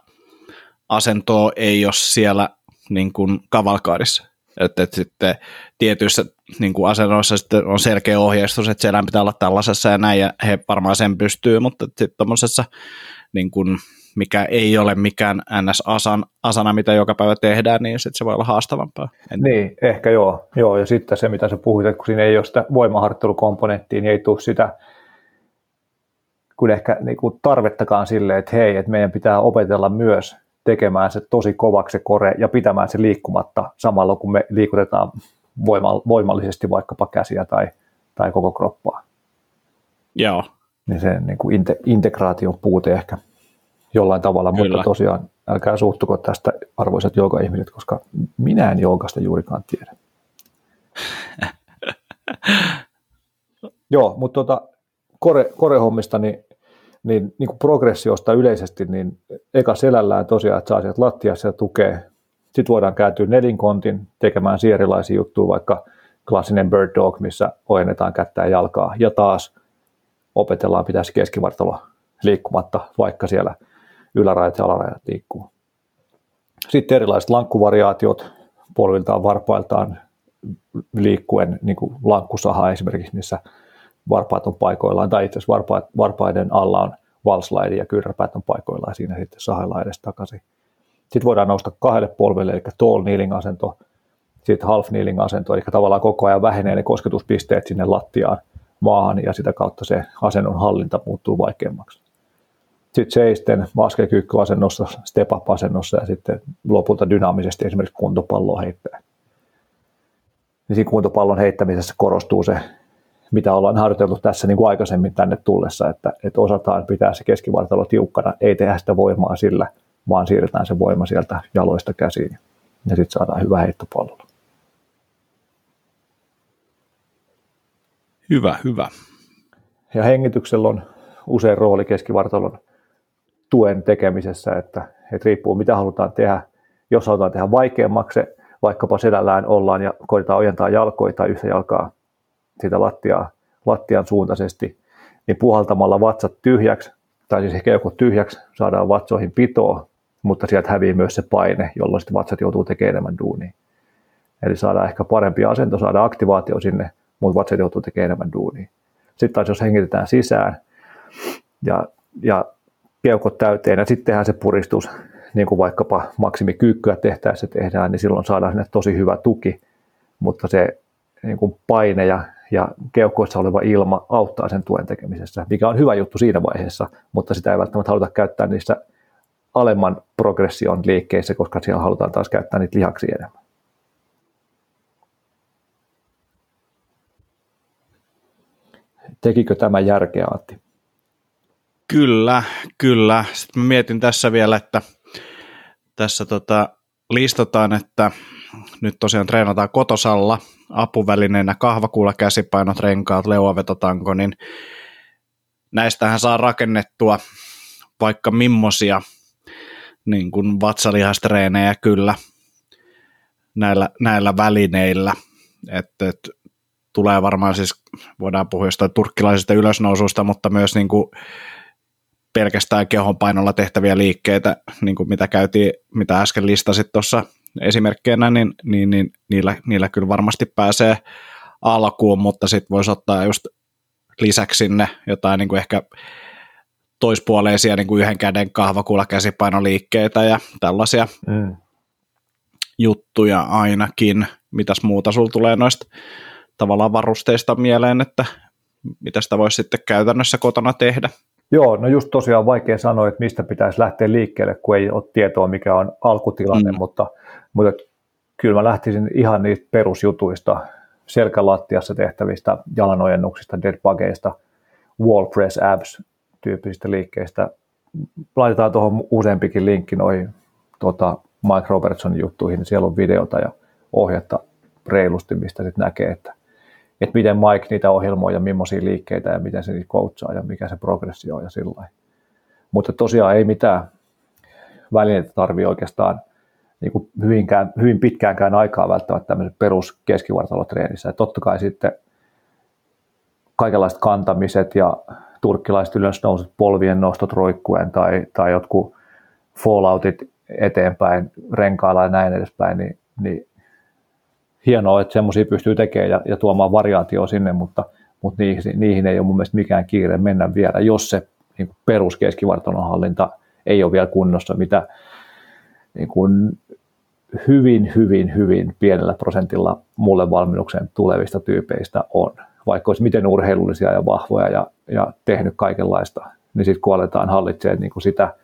asentoa ei ole siellä niin kuin kavalkaadissa. Että, että sitten tietyissä niin kuin asennoissa sitten on selkeä ohjeistus, että siellä pitää olla tällaisessa ja näin, ja he varmaan sen pystyy, mutta sitten tuommoisessa, niin kuin, mikä ei ole mikään NS-asana, mitä joka päivä tehdään, niin sitten se voi olla haastavampaa.
En... Niin, ehkä joo. joo. Ja sitten se, mitä sä puhuit, että kun siinä ei ole sitä voimaharjoittelukomponenttia, niin ei tule sitä kun ehkä niin kuin tarvettakaan sille, että hei, että meidän pitää opetella myös tekemään se tosi kovaksi se kore ja pitämään se liikkumatta samalla, kun me liikutetaan voimallisesti vaikkapa käsiä tai, tai koko kroppaa.
Joo.
Niin se niin kuin inte, integraation puute ehkä jollain tavalla, Kyllä. mutta tosiaan älkää suuttuko tästä arvoisat jooga-ihmiset, koska minä en joogasta juurikaan tiedä. Joo, mutta tuota, kore, korehommista, niin niin, niin kuin progressiosta yleisesti, niin eka selällään tosiaan, että saa sieltä lattiassa ja tukee. Sitten voidaan kääntyä nelinkontin tekemään erilaisia juttuja, vaikka klassinen bird dog, missä ojennetaan kättä ja jalkaa, ja taas opetellaan pitäisi keskivartalo liikkumatta, vaikka siellä ylärajat ja alarajat liikkuu. Sitten erilaiset lankkuvariaatiot, polviltaan, varpailtaan liikkuen, niin kuin lankkusaha esimerkiksi, missä varpaat on paikoillaan, tai itse asiassa varpaiden alla on valslaidi ja kyrräpäät on paikoillaan, siinä sitten sahaillaan edes takaisin. Sitten voidaan nousta kahdelle polvelle, eli tall kneeling asento, sitten half kneeling asento, eli tavallaan koko ajan vähenee ne kosketuspisteet sinne lattiaan maahan, ja sitä kautta se asennon hallinta muuttuu vaikeammaksi. Sitten seisten askelkyykkyasennossa, step up asennossa ja sitten lopulta dynaamisesti esimerkiksi kuntopalloa heittää. Niin siinä kuntopallon heittämisessä korostuu se mitä ollaan harjoiteltu tässä niin kuin aikaisemmin tänne tullessa, että, että osataan pitää se keskivartalo tiukkana, ei tehdä sitä voimaa sillä, vaan siirretään se voima sieltä jaloista käsiin ja sitten saadaan hyvä heittopallo.
Hyvä, hyvä.
Ja hengityksellä on usein rooli keskivartalon tuen tekemisessä, että, että riippuu mitä halutaan tehdä. Jos halutaan tehdä vaikeammaksi, vaikkapa selällään ollaan ja koitetaan ojentaa jalkoja tai yhtä jalkaa sitä lattiaa, lattian suuntaisesti, niin puhaltamalla vatsat tyhjäksi, tai siis ehkä joku tyhjäksi, saadaan vatsoihin pitoa, mutta sieltä hävii myös se paine, jolloin sitten vatsat joutuu tekemään enemmän duunia. Eli saadaan ehkä parempi asento, saadaan aktivaatio sinne, mutta vatsat joutuu tekemään enemmän duunia. Sitten taas jos hengitetään sisään ja, ja keukot täyteen ja sitten tehdään se puristus, niin kuin vaikkapa maksimikyykkyä tehtäessä tehdään, niin silloin saadaan sinne tosi hyvä tuki, mutta se niin kuin paine ja ja keuhkoissa oleva ilma auttaa sen tuen tekemisessä, mikä on hyvä juttu siinä vaiheessa, mutta sitä ei välttämättä haluta käyttää niissä alemman progression liikkeissä, koska siellä halutaan taas käyttää niitä lihaksia enemmän. Tekikö tämä järkeä, Antti?
Kyllä, kyllä. Sitten mietin tässä vielä, että tässä tota, listataan, että nyt tosiaan treenataan kotosalla apuvälineenä kahvakuulla, käsipainot, renkaat, leuavetotanko, niin näistähän saa rakennettua vaikka mimmosia niin kuin vatsalihastreenejä kyllä näillä, näillä välineillä. Et, et, tulee varmaan siis, voidaan puhua jostain turkkilaisista ylösnoususta, mutta myös niin kuin pelkästään kehonpainolla tehtäviä liikkeitä, niin kuin mitä käytiin, mitä äsken listasit tuossa esimerkkeinä, niin, niin, niin niillä, niillä kyllä varmasti pääsee alkuun, mutta sitten voisi ottaa just lisäksi sinne jotain niin kuin ehkä toispuoleisia niin kuin yhden käden kahvakuulla käsipainoliikkeitä ja tällaisia mm. juttuja ainakin. Mitäs muuta sulla tulee noista tavallaan varusteista mieleen, että mitä sitä voisi sitten käytännössä kotona tehdä?
Joo, no just tosiaan vaikea sanoa, että mistä pitäisi lähteä liikkeelle, kun ei ole tietoa, mikä on alkutilanne, mm. mutta, mutta kyllä mä lähtisin ihan niistä perusjutuista, selkälattiassa tehtävistä jalanojennuksista, deadbugeista, wall press abs tyyppisistä liikkeistä. Laitetaan tuohon useampikin linkki noihin tuota, Mike Robertsonin juttuihin, siellä on videota ja ohjetta reilusti, mistä sitten näkee, että, että miten Mike niitä ohjelmoi ja millaisia liikkeitä ja miten se niitä coachaa ja mikä se progressio on ja sillä Mutta tosiaan ei mitään välineitä tarvitse oikeastaan niin kuin hyvinkään, hyvin pitkäänkään aikaa välttämättä tämmöisessä perus keskivartalotreenissä. Ja totta kai sitten kaikenlaiset kantamiset ja turkkilaiset ylösnousut, polvien nostot roikkuen tai, tai jotkut falloutit eteenpäin renkailla ja näin edespäin, niin, niin hienoa, että semmoisia pystyy tekemään ja, ja tuomaan variaatioa sinne, mutta, mutta niihin, niihin ei ole mun mielestä mikään kiire mennä vielä, jos se niin perus hallinta ei ole vielä kunnossa, mitä niin kuin hyvin, hyvin, hyvin pienellä prosentilla mulle valmennukseen tulevista tyypeistä on. Vaikka olisi miten urheilullisia ja vahvoja ja, ja tehnyt kaikenlaista, niin sitten kun aletaan hallitsemaan niin kuin sitä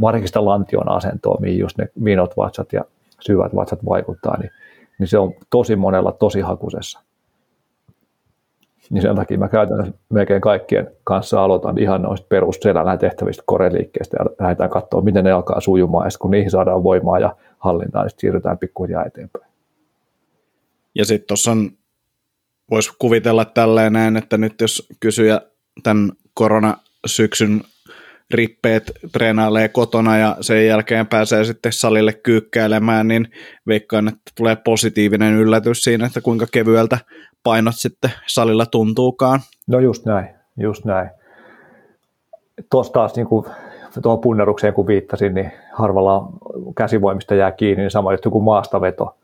varsinkin lantion asentoa, mihin just ne minot vatsat ja syvät vatsat vaikuttaa, niin, niin se on tosi monella tosi hakusessa. Niin sen takia mä käytännössä melkein kaikkien kanssa aloitan ihan noista perusselällään tehtävistä koreliikkeistä ja lähdetään katsoa, miten ne alkaa sujumaan, ja kun niihin saadaan voimaa ja hallintaa, niin siirrytään pikkuhiljaa eteenpäin.
Ja sitten tuossa on, voisi kuvitella tälleen näin, että nyt jos kysyjä tämän koronasyksyn rippeet treenailee kotona ja sen jälkeen pääsee sitten salille kyykkäilemään, niin veikkaan, että tulee positiivinen yllätys siinä, että kuinka kevyeltä painot sitten salilla tuntuukaan.
No just näin, just näin. Tuossa taas niin kuin tuohon punnerukseen kun viittasin, niin harvalla käsivoimista jää kiinni, niin sama juttu kuin maastaveto.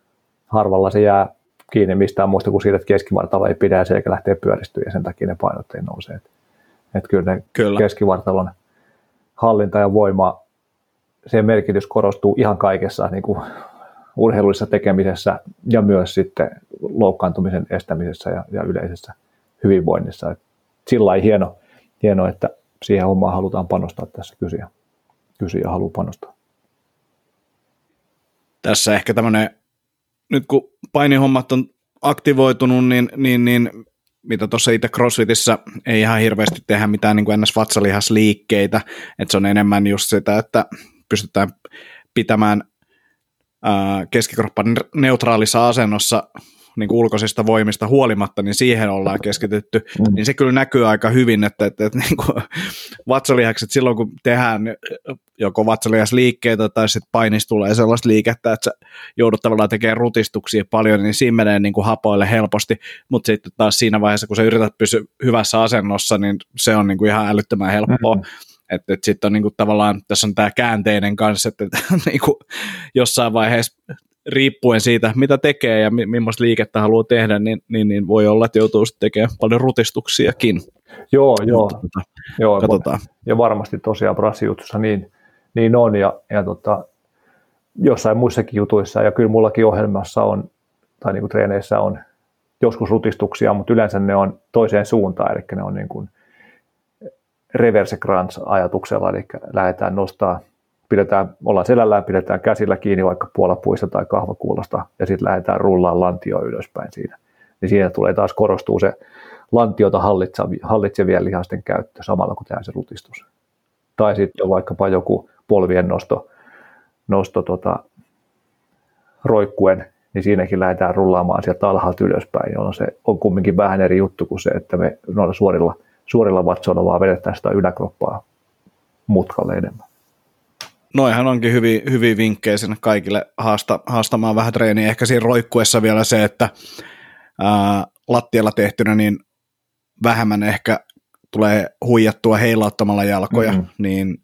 Harvalla se jää kiinni mistään muusta kuin siitä, että keskivartalo ei pidä ja selkä lähtee pyöristyä ja sen takia ne painot ei nouse. Että et kyllä ne kyllä. keskivartalon hallinta ja voima, sen merkitys korostuu ihan kaikessa niin kuin urheilullisessa tekemisessä ja myös sitten loukkaantumisen estämisessä ja, ja yleisessä hyvinvoinnissa. Et sillä ei hieno, hieno, että siihen hommaan halutaan panostaa tässä kysyjä, kysyjä haluaa panostaa.
Tässä ehkä tämmöinen, nyt kun painihommat on aktivoitunut, niin, niin, niin mitä tuossa itse CrossFitissä ei ihan hirveästi tehdä mitään niin kuin ns-vatsalihasliikkeitä, että se on enemmän just sitä, että pystytään pitämään keskikroppan neutraalissa asennossa niin kuin ulkoisista voimista huolimatta, niin siihen ollaan keskitytty, mm. niin se kyllä näkyy aika hyvin, että, että, että niin kuin vatsalihakset silloin, kun tehdään joko vatsalihasliikkeitä tai sitten painis tulee sellaista liikettä, että sä joudut tavallaan tekemään rutistuksia paljon, niin siinä menee niin kuin hapoille helposti, mutta sitten taas siinä vaiheessa, kun sä yrität pysyä hyvässä asennossa, niin se on niin kuin ihan älyttömän helppoa. Mm-hmm. Että et sitten on niinku tavallaan, tässä on tämä käänteinen kanssa, että et, niinku jossain vaiheessa riippuen siitä, mitä tekee ja mi- millaista liikettä haluaa tehdä, niin, niin, niin voi olla, että joutuu sitten tekemään paljon rutistuksiakin.
Joo, joo. Tota, joo katsotaan. Ja varmasti tosiaan brassijutussa niin, niin on, ja, ja tota, jossain muissakin jutuissa, ja kyllä mullakin ohjelmassa on, tai niin kuin treeneissä on joskus rutistuksia, mutta yleensä ne on toiseen suuntaan, eli ne on niin kuin reverse crunch ajatuksella, eli lähdetään nostaa pidetään, ollaan selällään, pidetään käsillä kiinni vaikka puolapuista tai kahvakuulosta ja sitten lähdetään rullaan lantio ylöspäin siinä. Niin siinä tulee taas korostuu se lantiota hallitsevien lihasten käyttö samalla kun tehdään se rutistus. Tai sitten vaikkapa joku polvien nosto, nosto tota, roikkuen, niin siinäkin lähdetään rullaamaan sieltä alhaalta ylöspäin, jolloin se on kumminkin vähän eri juttu kuin se, että me noilla suorilla, suorilla vatsoilla vaan vedetään sitä yläkroppaa mutkalle enemmän
noihan onkin hyvin, hyvin vinkkejä sinne kaikille haasta, haastamaan vähän treeniä. Ehkä siinä roikkuessa vielä se, että ää, lattialla tehtynä, niin vähemmän ehkä tulee huijattua heilauttamalla jalkoja, mm-hmm. niin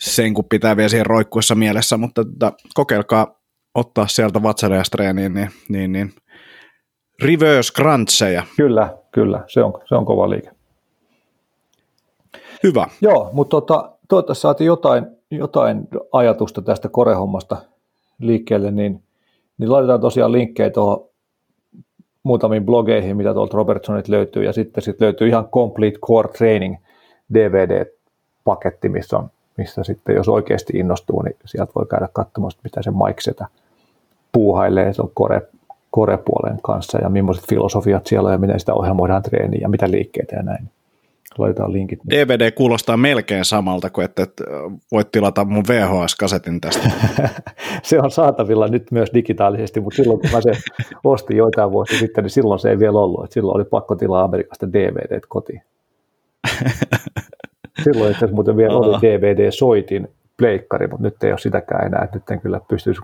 sen kun pitää vielä siihen roikkuessa mielessä, mutta tota, kokeilkaa ottaa sieltä vatsareastreeniin, niin, niin, niin reverse cruncheja.
Kyllä, kyllä, se on, se on kova liike.
Hyvä.
Joo, mutta tota, toivottavasti saatiin jotain, jotain ajatusta tästä korehommasta liikkeelle, niin, niin laitetaan tosiaan linkkejä tuohon muutamiin blogeihin, mitä tuolta Robertsonit löytyy, ja sitten sit löytyy ihan Complete Core Training DVD-paketti, missä, on, missä sitten, jos oikeasti innostuu, niin sieltä voi käydä katsomassa, mitä se Mike Setä puuhailee, se on core, core-puolen kanssa, ja millaiset filosofiat siellä on, ja miten sitä ohjelmoidaan treeniin, ja mitä liikkeitä ja näin. Laitetaan linkit.
DVD kuulostaa melkein samalta kuin, että, että voit tilata mun VHS-kasetin tästä.
se on saatavilla nyt myös digitaalisesti, mutta silloin kun mä se ostin joitain vuosia sitten, niin silloin se ei vielä ollut. Että silloin oli pakko tilaa Amerikasta DVD kotiin. silloin itse asiassa muuten vielä oli DVD-soitin pleikkari, mutta nyt ei ole sitäkään enää. Että nyt en kyllä pystyisi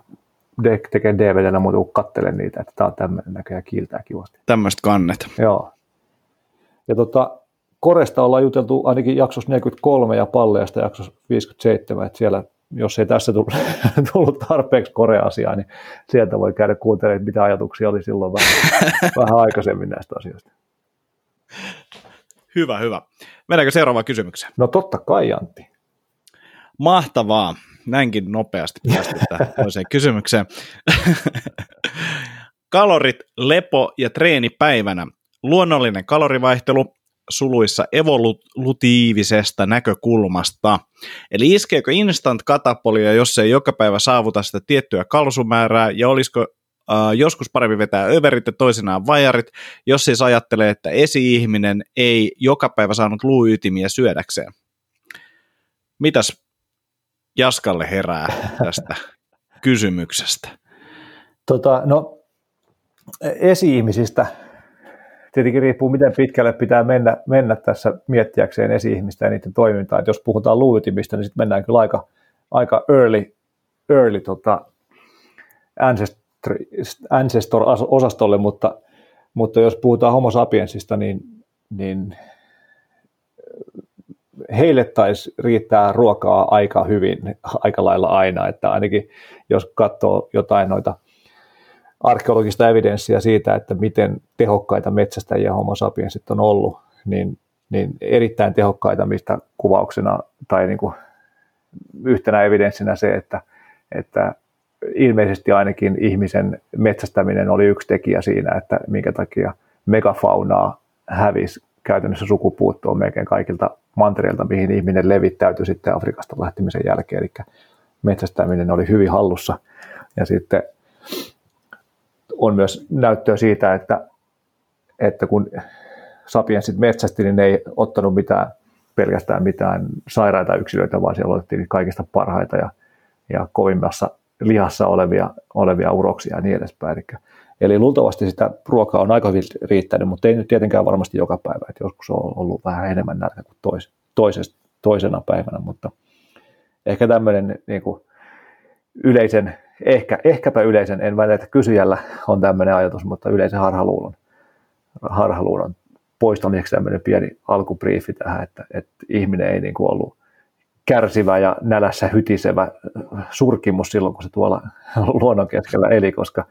tekemään DVDnä muuta kuin katselen niitä, että tämä on tämmöinen näköjään kiiltää kivasti.
Tämmöistä kannet.
Joo. Ja tota, Koresta ollaan juteltu ainakin jaksossa 43 ja Palleasta jaksossa 57, että siellä, jos ei tässä tullut, tullut tarpeeksi Korea-asiaa, niin sieltä voi käydä kuuntelemaan, mitä ajatuksia oli silloin vähän, vähän aikaisemmin näistä asioista.
Hyvä, hyvä. Mennäänkö seuraavaan kysymykseen?
No totta kai, Antti.
Mahtavaa. Näinkin nopeasti päästiin toiseen kysymykseen. Kalorit, lepo ja treeni päivänä. Luonnollinen kalorivaihtelu, suluissa evolutiivisesta näkökulmasta. Eli iskeekö instant katapolia, jos ei joka päivä saavuta sitä tiettyä kalsumäärää, ja olisiko äh, joskus parempi vetää överit ja toisinaan vajarit, jos siis ajattelee, että esi-ihminen ei joka päivä saanut luuytimiä syödäkseen. Mitäs Jaskalle herää tästä kysymyksestä?
Tota, no, esi-ihmisistä tietenkin riippuu, miten pitkälle pitää mennä, mennä tässä miettiäkseen esi-ihmistä ja niiden toimintaa. Et jos puhutaan luutimista, niin sitten mennään kyllä aika, aika early, early tota, ancestor-osastolle, mutta, mutta jos puhutaan homo sapiensista, niin, niin heille taisi riittää ruokaa aika hyvin, aika lailla aina, että ainakin jos katsoo jotain noita – arkeologista evidenssiä siitä, että miten tehokkaita metsästäjiä homo sapiensit on ollut, niin, niin erittäin tehokkaita, mistä kuvauksena tai niin kuin yhtenä evidenssinä se, että, että ilmeisesti ainakin ihmisen metsästäminen oli yksi tekijä siinä, että minkä takia megafaunaa hävisi käytännössä sukupuuttoon melkein kaikilta mantereilta, mihin ihminen levittäytyi sitten Afrikasta lähtemisen jälkeen, eli metsästäminen oli hyvin hallussa. Ja sitten on myös näyttöä siitä, että, että kun sapiensit metsästi, niin ne ei ottanut mitään, pelkästään mitään sairaita yksilöitä, vaan siellä otettiin kaikista parhaita ja, ja kovimmassa lihassa olevia, olevia uroksia ja niin edespäin. Eli, eli luultavasti sitä ruokaa on aika hyvin riittänyt, mutta ei nyt tietenkään varmasti joka päivä. että joskus on ollut vähän enemmän nälkä kuin tois, toisesta, toisena päivänä, mutta ehkä tämmöinen niin kuin yleisen ehkä, ehkäpä yleisen, en väitä, että kysyjällä on tämmöinen ajatus, mutta yleisen harhaluulon, harhaluulon poistamiseksi tämmöinen pieni alkubriifi tähän, että, että ihminen ei niin kuin ollut kärsivä ja nälässä hytisevä surkimus silloin, kun se tuolla luonnon keskellä eli, koska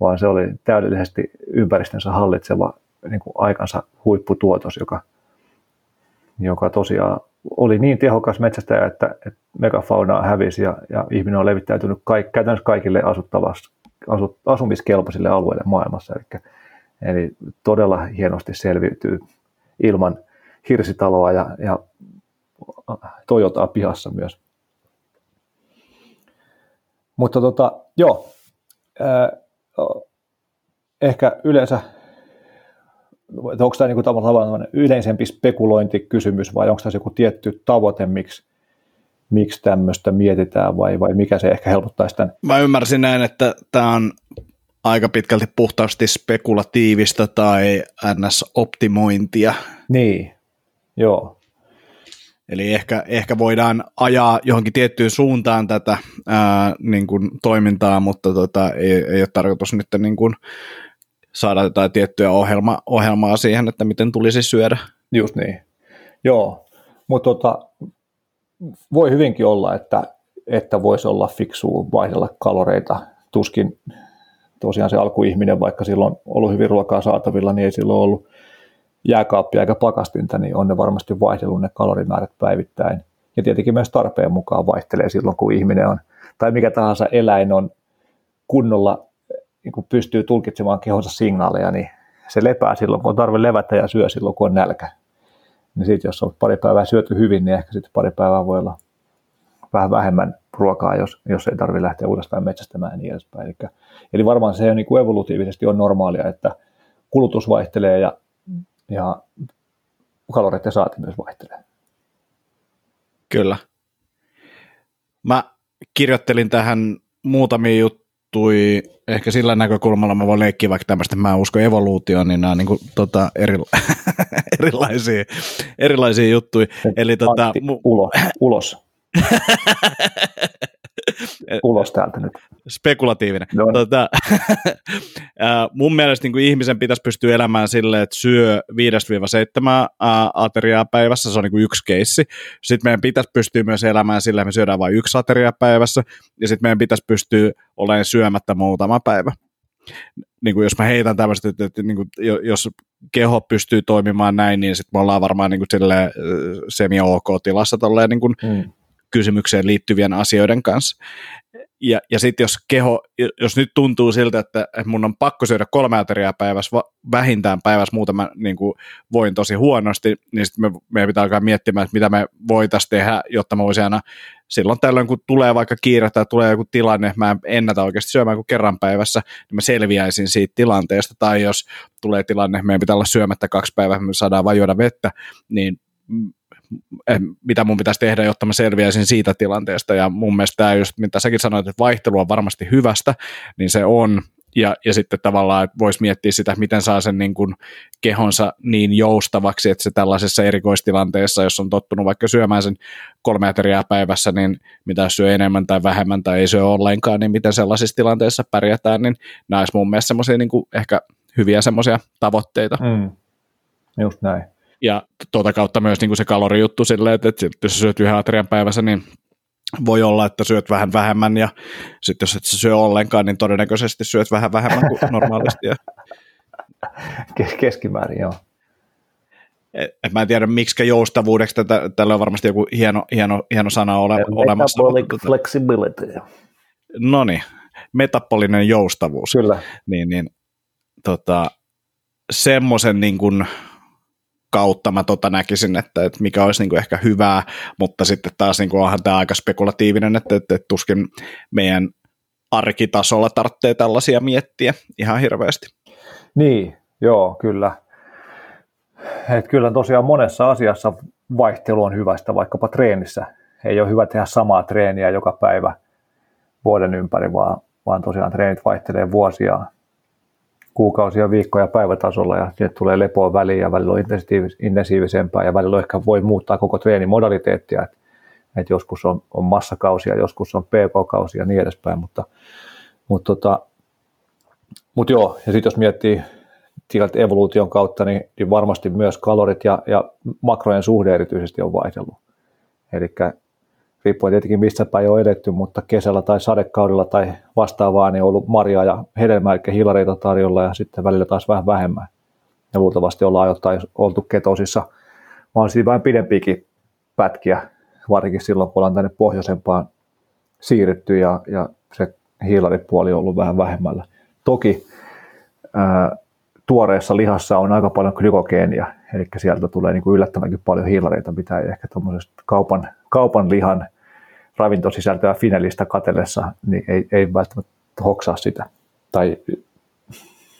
vaan se oli täydellisesti ympäristönsä hallitseva niin kuin aikansa huipputuotos, joka, joka tosiaan oli niin tehokas metsästäjä, että, että megafauna hävisi ja, ja ihminen on levittäytynyt kaik, käytännössä kaikille asut, asumiskelpoisille alueille maailmassa. Eli, eli todella hienosti selviytyy ilman hirsitaloa ja, ja Toyotaa pihassa myös. Mutta tota, joo, ehkä yleensä onko tämä niin tavallaan yleisempi spekulointikysymys vai onko tässä joku tietty tavoite, miksi, miksi tämmöistä mietitään vai, vai mikä se ehkä helpottaisi tämän?
Mä ymmärsin näin, että tämä on aika pitkälti puhtaasti spekulatiivista tai NS-optimointia.
Niin, joo.
Eli ehkä, ehkä voidaan ajaa johonkin tiettyyn suuntaan tätä ää, niin kuin toimintaa, mutta tota, ei, ei ole tarkoitus nyt niin kuin saada jotain tiettyä ohjelma, ohjelmaa siihen, että miten tulisi syödä.
Just niin. Joo, mutta tota, voi hyvinkin olla, että, että voisi olla fiksu vaihdella kaloreita. Tuskin tosiaan se alkuihminen, vaikka silloin on ollut hyvin ruokaa saatavilla, niin ei silloin ollut jääkaappia eikä pakastinta, niin on ne varmasti vaihdellut ne kalorimäärät päivittäin. Ja tietenkin myös tarpeen mukaan vaihtelee silloin, kun ihminen on, tai mikä tahansa eläin on kunnolla, niin kun pystyy tulkitsemaan kehonsa signaaleja, niin se lepää silloin, kun on tarve levätä ja syö silloin, kun on nälkä. Niin sitten jos on pari päivää syöty hyvin, niin ehkä sitten pari päivää voi olla vähän vähemmän ruokaa, jos, jos ei tarvitse lähteä uudestaan metsästämään ja niin edespäin. Eli, eli varmaan se niin kuin evolutiivisesti on normaalia, että kulutus vaihtelee ja, ja kaloreiden saati myös vaihtelee.
Kyllä. Mä kirjoittelin tähän muutamia juttuja, ehkä sillä näkökulmalla mä voin leikkiä vaikka tämmöistä, mä uskon evoluutioon, niin nämä on niin kuin, tota, eri, erilaisia, erilaisia juttuja. Eli tota,
mu- ulos. ulos. Ulos täältä nyt.
Spekulatiivinen. No. Tota, mun mielestä niin kuin ihmisen pitäisi pystyä elämään silleen, että syö 5-7 ateriaa päivässä, se on niin kuin yksi keissi. Sitten meidän pitäisi pystyä myös elämään silleen, että me syödään vain yksi ateria päivässä, ja sitten meidän pitäisi pystyä olemaan syömättä muutama päivä niin kuin jos mä heitän tämmöistä, että, että niin kuin, jos keho pystyy toimimaan näin, niin sitten me ollaan varmaan niin kuin semi-ok-tilassa tolleen niin kuin mm kysymykseen liittyvien asioiden kanssa. Ja, ja sitten jos keho, jos nyt tuntuu siltä, että, että mun on pakko syödä kolme ateriaa päivässä, vähintään päivässä muuten niin voin tosi huonosti, niin sitten me, meidän pitää alkaa miettimään, että mitä me voitaisiin tehdä, jotta mä voisin aina silloin tällöin, kun tulee vaikka kiire tai tulee joku tilanne, mä en ennätä oikeasti syömään kuin kerran päivässä, niin mä selviäisin siitä tilanteesta. Tai jos tulee tilanne, meidän pitää olla syömättä kaksi päivää, me saadaan vain juoda vettä, niin mitä mun pitäisi tehdä, jotta mä selviäisin siitä tilanteesta. Ja mun mielestä tämä just, mitä säkin sanoit, että vaihtelu on varmasti hyvästä, niin se on. Ja, ja sitten tavallaan, että voisi miettiä sitä, miten saa sen niin kuin kehonsa niin joustavaksi, että se tällaisessa erikoistilanteessa, jos on tottunut vaikka syömään sen kolme ateriaa päivässä, niin mitä syö enemmän tai vähemmän tai ei syö ollenkaan, niin miten sellaisissa tilanteissa pärjätään, niin nämä olisi mun mielestä semmoisia niin ehkä hyviä semmoisia tavoitteita. Mm.
Just näin
ja tuota kautta myös niin kuin se kalorijuttu silleen, että, että jos syöt yhden aterian päivässä, niin voi olla, että syöt vähän vähemmän ja sitten jos et syö ollenkaan, niin todennäköisesti syöt vähän vähemmän kuin normaalisti. Ja...
Keskimäärin, joo.
Et, et mä en tiedä, miksi joustavuudeksi, tätä, tällä on varmasti joku hieno, hieno, hieno sana ole, olemassa.
Metabolic tota- flexibility.
No niin, metabolinen joustavuus.
Kyllä.
Niin, niin tota, semmoisen niin kuin, kautta mä tota näkisin, että, että mikä olisi niin kuin ehkä hyvää, mutta sitten taas niin kuin onhan tämä aika spekulatiivinen, että, että, että tuskin meidän arkitasolla tarvitsee tällaisia miettiä ihan hirveästi.
Niin, joo, kyllä. Et kyllä tosiaan monessa asiassa vaihtelu on hyvästä, vaikkapa treenissä. Ei ole hyvä tehdä samaa treeniä joka päivä vuoden ympäri, vaan, vaan tosiaan treenit vaihtelee vuosia kuukausia, viikkoja päivätasolla ja sitten tulee lepoa väliin ja välillä on intensiivisempää ja välillä ehkä voi muuttaa koko treenimodaliteettia, että et joskus on, on massakausia, joskus on pk-kausia ja niin edespäin, mutta, mutta, tota, mutta joo, ja sitten jos miettii tilanteen evoluution kautta, niin, niin varmasti myös kalorit ja, ja makrojen suhde erityisesti on vaihdellut. Eli riippuen tietenkin mistä päin on edetty, mutta kesällä tai sadekaudella tai vastaavaa niin on ollut marjaa ja hedelmää, eli hilareita tarjolla ja sitten välillä taas vähän vähemmän. Ja luultavasti ollaan jotain oltu ketosissa mahdollisesti vähän pidempiäkin pätkiä, varsinkin silloin, kun ollaan tänne pohjoisempaan siirretty ja, ja se hiilaripuoli on ollut vähän vähemmällä. Toki ää, tuoreessa lihassa on aika paljon glykogeenia, eli sieltä tulee niin kuin yllättävänkin paljon hiilareita, mitä ei ehkä kaupan, kaupan lihan ravintosisältöä Finelistä katellessa, niin ei, ei välttämättä hoksaa sitä. Tai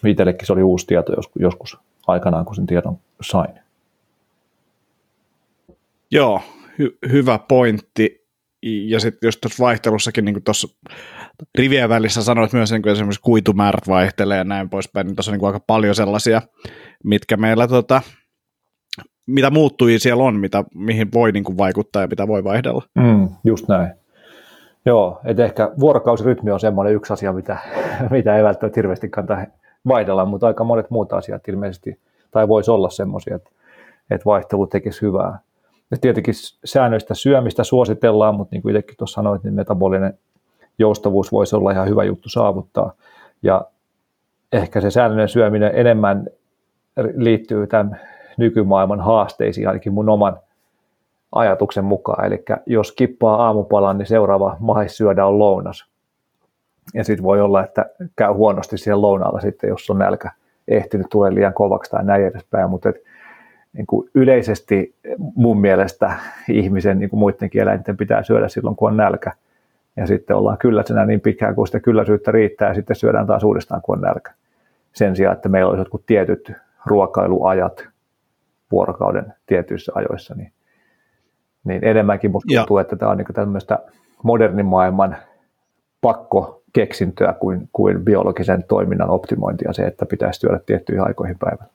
itsellekin se oli uusi tieto joskus aikanaan, kun sen tiedon sain.
Joo, hy- hyvä pointti. Ja sitten jos tuossa vaihtelussakin, niin tuossa rivien välissä sanoit myös, niin kuin esimerkiksi kuitumäärät vaihtelee ja näin poispäin, niin tuossa on niin aika paljon sellaisia, mitkä meillä tota, mitä muuttui siellä on, mitä, mihin voi niin kuin vaikuttaa ja mitä voi vaihdella.
Mm, just näin. Joo, että ehkä vuorokausirytmi on semmoinen yksi asia, mitä, mitä ei välttämättä hirveästi kannata vaihdella, mutta aika monet muut asiat ilmeisesti, tai voisi olla semmoisia, että, että vaihtelu tekisi hyvää. Ja tietenkin säännöistä syömistä suositellaan, mutta niin kuin itsekin tuossa sanoit, niin metabolinen joustavuus voisi olla ihan hyvä juttu saavuttaa. Ja ehkä se säännöllinen syöminen enemmän liittyy tämän nykymaailman haasteisiin, ainakin mun oman ajatuksen mukaan. Eli jos kippaa aamupalan, niin seuraava mahis syödä on lounas. Ja sitten voi olla, että käy huonosti siellä lounaalla sitten, jos on nälkä ehtinyt tulee liian kovaksi tai näin edespäin. Mutta niin kuin yleisesti mun mielestä ihmisen, niin kuin muidenkin eläinten, pitää syödä silloin, kun on nälkä. Ja sitten ollaan kylläisenä niin pitkään, kun sitä kylläisyyttä riittää, ja sitten syödään taas uudestaan, kun on nälkä. Sen sijaan, että meillä olisi jotkut tietyt ruokailuajat vuorokauden tietyissä ajoissa, niin, niin enemmänkin musta tuntuu, että tämä on niin tämmöistä modernin maailman pakko keksintöä kuin, kuin biologisen toiminnan optimointia se, että pitäisi syödä tiettyihin aikoihin päivällä.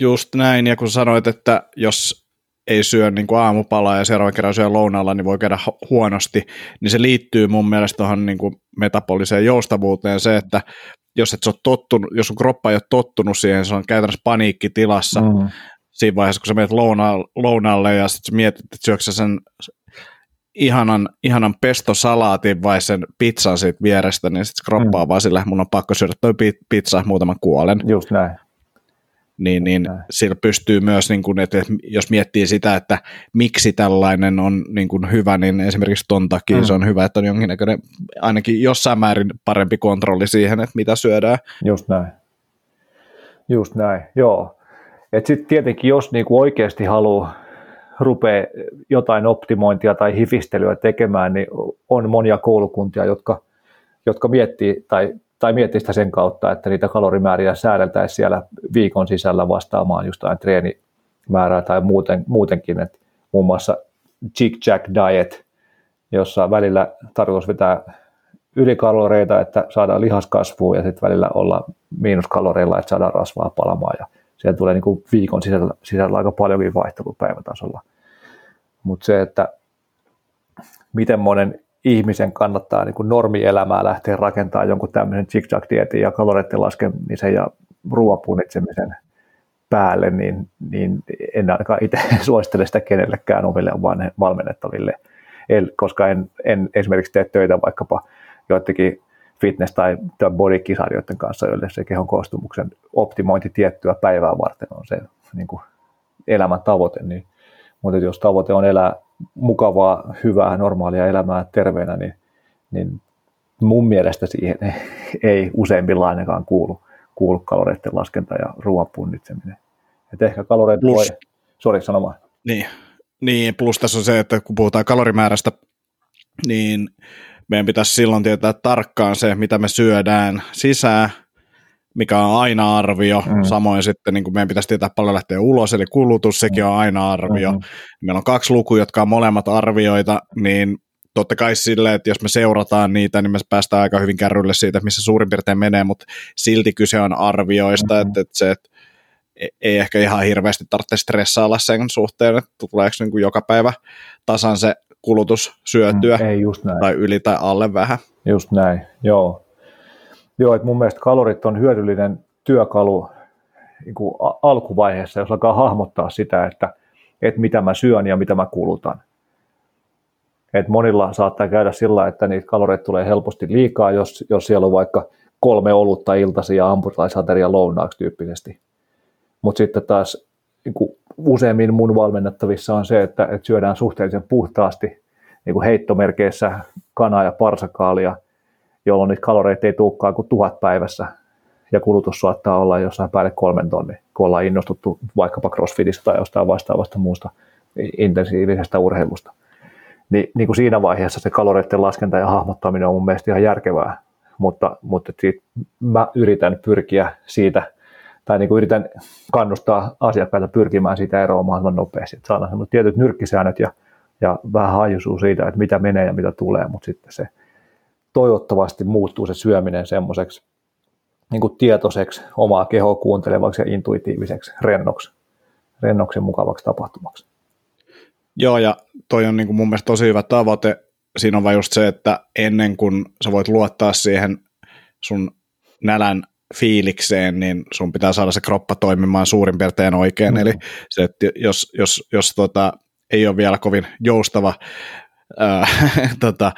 Just näin, ja kun sanoit, että jos ei syö niin kuin aamupalaa ja seuraavan kerran syö lounaalla, niin voi käydä huonosti, niin se liittyy mun mielestä tuohon niin kuin metaboliseen joustavuuteen se, että jos et ole tottunut, jos sun kroppa ei ole tottunut siihen, se on käytännössä paniikkitilassa mm. siinä vaiheessa, kun sä menet lounaalle ja sitten mietit, että syöksä sen ihanan, ihanan pestosalaatin vai sen pizzan siitä vierestä, niin sitten kroppa on mm. vaan sillä, mun on pakko syödä toi pizza, muutaman kuolen.
Just näin
niin, niin sillä pystyy myös, niin kuin, että jos miettii sitä, että miksi tällainen on niin kuin hyvä, niin esimerkiksi ton takia mm. se on hyvä, että on jonkinnäköinen ainakin jossain määrin parempi kontrolli siihen, että mitä syödään.
Just näin. Just näin, joo. Sitten tietenkin, jos niinku oikeasti haluaa rupea jotain optimointia tai hifistelyä tekemään, niin on monia koulukuntia, jotka, jotka miettii tai tai miettiä sitä sen kautta, että niitä kalorimääriä säädeltäisiin siellä viikon sisällä vastaamaan just treenimäärää tai muuten, muutenkin, että muun muassa Jig Jack Diet, jossa välillä tarkoitus vetää ylikaloreita, että saadaan lihaskasvua ja sitten välillä olla miinuskaloreilla, että saadaan rasvaa palamaan ja siellä tulee niin kuin viikon sisällä, sisällä aika paljonkin vaihtelua päivätasolla. Mutta se, että miten monen ihmisen kannattaa niin kuin normielämää lähteä rakentamaan jonkun tämmöisen zigzag-dietin ja kaloreiden laskemisen ja ruoapunitsemisen päälle, niin, niin en ainakaan itse suosittele sitä kenellekään omille valmennettaville, koska en, en esimerkiksi tee töitä vaikkapa joidenkin fitness- tai, tai bodykisarjoiden kanssa, joille se kehon koostumuksen optimointi tiettyä päivää varten on se niin kuin elämän tavoite, niin, mutta jos tavoite on elää mukavaa, hyvää, normaalia elämää terveenä, niin, niin mun mielestä siihen ei useimmilla ainakaan kuulu, kuulu kaloreiden laskenta ja ruoan punnitseminen. Et ehkä kaloreita plus, voi, sori sanomaan.
Niin, niin, plus tässä on se, että kun puhutaan kalorimäärästä, niin meidän pitäisi silloin tietää tarkkaan se, mitä me syödään sisään, mikä on aina arvio. Mm. Samoin sitten niin kuin meidän pitäisi tietää paljon lähteä ulos, eli kulutus, sekin on aina arvio. Mm. Meillä on kaksi lukua, jotka on molemmat arvioita, niin totta kai silleen, että jos me seurataan niitä, niin me päästään aika hyvin kärrylle siitä, missä suurin piirtein menee, mutta silti kyse on arvioista, mm-hmm. että, että se, että e- ei ehkä ihan hirveästi tarvitse stressailla sen suhteen, että tuleeko niin kuin joka päivä tasan se kulutus syötyä,
mm, ei just näin.
tai yli tai alle vähän.
Just näin, joo. Joo, että mun mielestä kalorit on hyödyllinen työkalu niin kuin alkuvaiheessa, jos alkaa hahmottaa sitä, että, että mitä mä syön ja mitä mä kulutan. Et monilla saattaa käydä sillä, että niitä kaloreita tulee helposti liikaa, jos, jos siellä on vaikka kolme olutta iltasi ja ampurilaisateria lounaaksi tyyppisesti. Mutta sitten taas niin kuin useimmin mun valmennettavissa on se, että, että syödään suhteellisen puhtaasti niin kuin heittomerkeissä kanaa ja parsakaalia – jolloin niitä kaloreita ei tulekaan kuin tuhat päivässä. Ja kulutus saattaa olla jossain päälle kolmen tonni, kun ollaan innostuttu vaikkapa crossfitista tai jostain vastaavasta muusta intensiivisestä urheilusta. Ni, niin kuin siinä vaiheessa se kaloreiden laskenta ja hahmottaminen on mun mielestä ihan järkevää, mutta, mutta mä yritän pyrkiä siitä, tai niin kuin yritän kannustaa asiakkaita pyrkimään siitä eroon mahdollisimman nopeasti, että saadaan tietyt nyrkkisäännöt ja, ja vähän hajuisuus siitä, että mitä menee ja mitä tulee, mutta sitten se toivottavasti muuttuu se syöminen semmoiseksi niin kuin tietoiseksi, omaa kehoa kuuntelevaksi ja intuitiiviseksi, rennoksi, rennoksi mukavaksi tapahtumaksi.
Joo, ja toi on niin kuin mun mielestä tosi hyvä tavoite. Siinä on vain just se, että ennen kuin sä voit luottaa siihen sun nälän fiilikseen, niin sun pitää saada se kroppa toimimaan suurin piirtein oikein. Mm. Eli se, että jos, jos, jos tota, ei ole vielä kovin joustava ää, tota,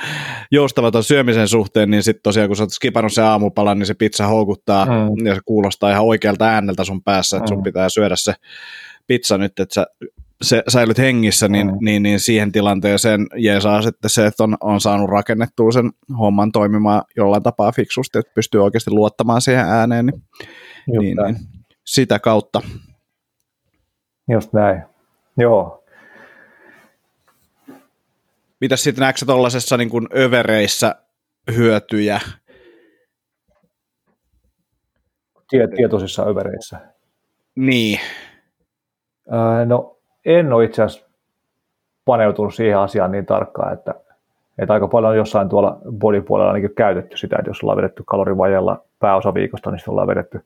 joustava ton syömisen suhteen, niin sitten tosiaan kun sä oot skipannut sen aamupalan, niin se pizza houkuttaa mm. ja se kuulostaa ihan oikealta ääneltä sun päässä, että sun mm. pitää syödä se pizza nyt, että sä se, säilyt hengissä, niin, mm. niin, niin siihen tilanteeseen jeesaa sitten se, että on, on saanut rakennettua sen homman toimimaan jollain tapaa fiksusti, että pystyy oikeasti luottamaan siihen ääneen, niin, niin, niin sitä kautta.
Just näin. Joo,
Mitäs sitten näetkö tuollaisessa niin kuin övereissä hyötyjä?
Tietoisissa övereissä?
Niin.
Öö, no en ole itse asiassa paneutunut siihen asiaan niin tarkkaan, että, että aika paljon on jossain tuolla bodypuolella ainakin käytetty sitä, että jos ollaan vedetty kalorivajalla pääosa viikosta, niin ollaan vedetty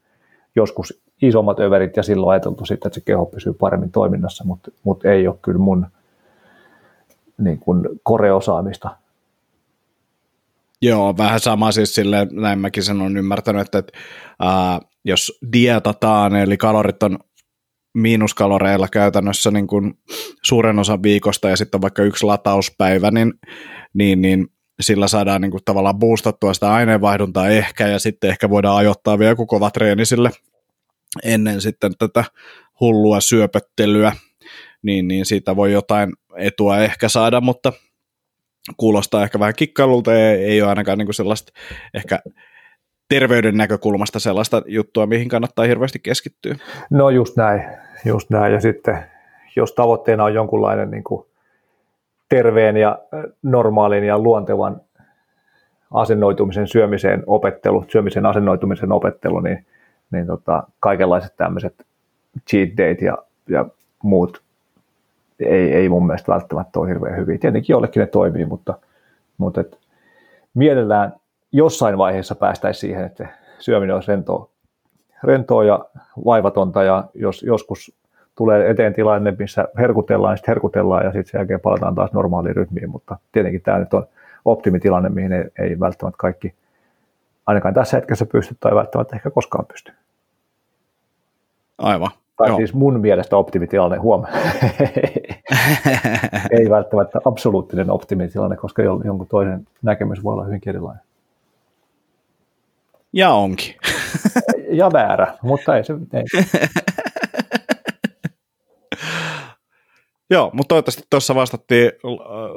joskus isommat överit ja silloin ajateltu sitten, että se keho pysyy paremmin toiminnassa, mutta, mutta ei ole kyllä mun niin kuin koreosaamista.
Joo, vähän sama siis silleen, näin mäkin sen on ymmärtänyt, että, että ää, jos dietataan, eli kalorit on miinuskaloreilla käytännössä niin kuin suuren osan viikosta ja sitten on vaikka yksi latauspäivä, niin, niin, niin sillä saadaan niin kuin tavallaan boostattua sitä aineenvaihduntaa ehkä ja sitten ehkä voidaan ajoittaa vielä joku kova treeni sille ennen sitten tätä hullua syöpöttelyä, niin, niin siitä voi jotain etua ehkä saada, mutta kuulostaa ehkä vähän kikkailulta ja ei ole ainakaan niin kuin sellaista ehkä terveyden näkökulmasta sellaista juttua, mihin kannattaa hirveästi keskittyä.
No just näin, just näin. Ja sitten jos tavoitteena on jonkunlainen niin kuin terveen ja normaalin ja luontevan asennoitumisen syömiseen opettelu, syömisen asennoitumisen opettelu, niin, niin tota, kaikenlaiset tämmöiset cheat date ja, ja muut ei, ei mun mielestä välttämättä ole hirveän hyviä. Tietenkin jollekin ne toimii, mutta, mutta et mielellään jossain vaiheessa päästäisiin siihen, että syöminen olisi rentoa, rentoa ja vaivatonta ja jos joskus tulee eteen tilanne, missä herkutellaan, sitten herkutellaan ja sitten sen jälkeen palataan taas normaaliin rytmiin, mutta tietenkin tämä nyt on optimitilanne, mihin ei, ei välttämättä kaikki ainakaan tässä hetkessä pysty tai välttämättä ehkä koskaan pysty.
Aivan.
Tai Joo. siis mun mielestä optimitilanne, huom. ei välttämättä absoluuttinen optimitilanne, koska jonkun toinen näkemys voi olla hyvinkin erilainen.
Ja onkin.
ja väärä, mutta ei se... Ei.
Joo, mutta toivottavasti tuossa vastattiin,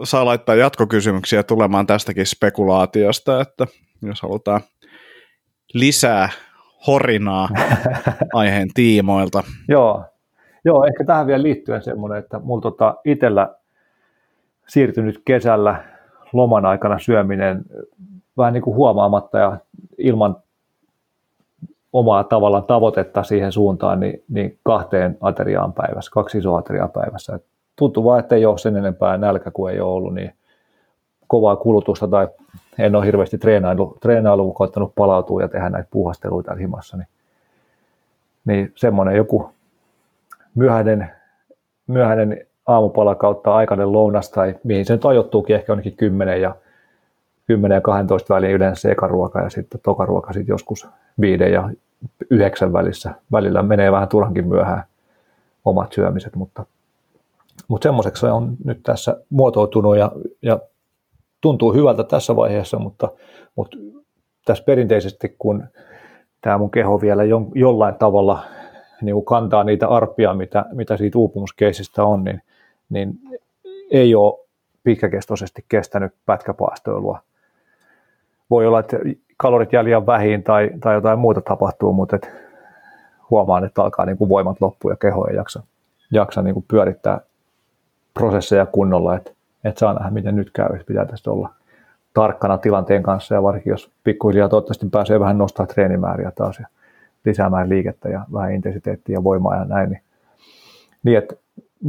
saa laittaa jatkokysymyksiä tulemaan tästäkin spekulaatiosta, että jos halutaan lisää horinaa aiheen tiimoilta.
Joo. Joo, ehkä tähän vielä liittyen semmoinen, että mulla tota itsellä siirtynyt kesällä loman aikana syöminen vähän niin kuin huomaamatta ja ilman omaa tavallaan tavoitetta siihen suuntaan, niin, niin kahteen ateriaan päivässä, kaksi isoa ateriaa päivässä. Et tuntuu vaan, että ei ole sen enempää nälkä kuin ei ole ollut, niin kovaa kulutusta tai en ole hirveästi treenailu, treenailu koittanut palautua ja tehdä näitä puuhasteluita himassa, niin, niin semmoinen joku myöhäinen, myöhäinen aamupala kautta aikainen lounas tai mihin se nyt ajoittuukin ehkä onkin 10 ja 10 ja 12 väliin yleensä se ekaruoka ja sitten tokaruoka sitten joskus 5 ja 9 välissä. Välillä menee vähän turhankin myöhään omat syömiset, mutta, mutta semmoiseksi se on nyt tässä muotoutunut ja, ja tuntuu hyvältä tässä vaiheessa, mutta, mutta tässä perinteisesti, kun tämä mun keho vielä jollain tavalla niin kantaa niitä arpia, mitä, mitä siitä uupumuskeisistä on, niin, niin ei ole pitkäkestoisesti kestänyt pätkäpaastoilua. Voi olla, että kalorit liian vähin tai, tai jotain muuta tapahtuu, mutta et huomaan, että alkaa niin kuin voimat loppua ja keho ei jaksa, jaksa niin kuin pyörittää prosesseja kunnolla. Että että saa nähdä, miten nyt käy. Pitää tästä olla tarkkana tilanteen kanssa ja varsinkin jos pikkuhiljaa toivottavasti pääsee vähän nostaa treenimääriä taas ja lisäämään liikettä ja vähän intensiteettiä ja voimaa ja näin, niin, niin että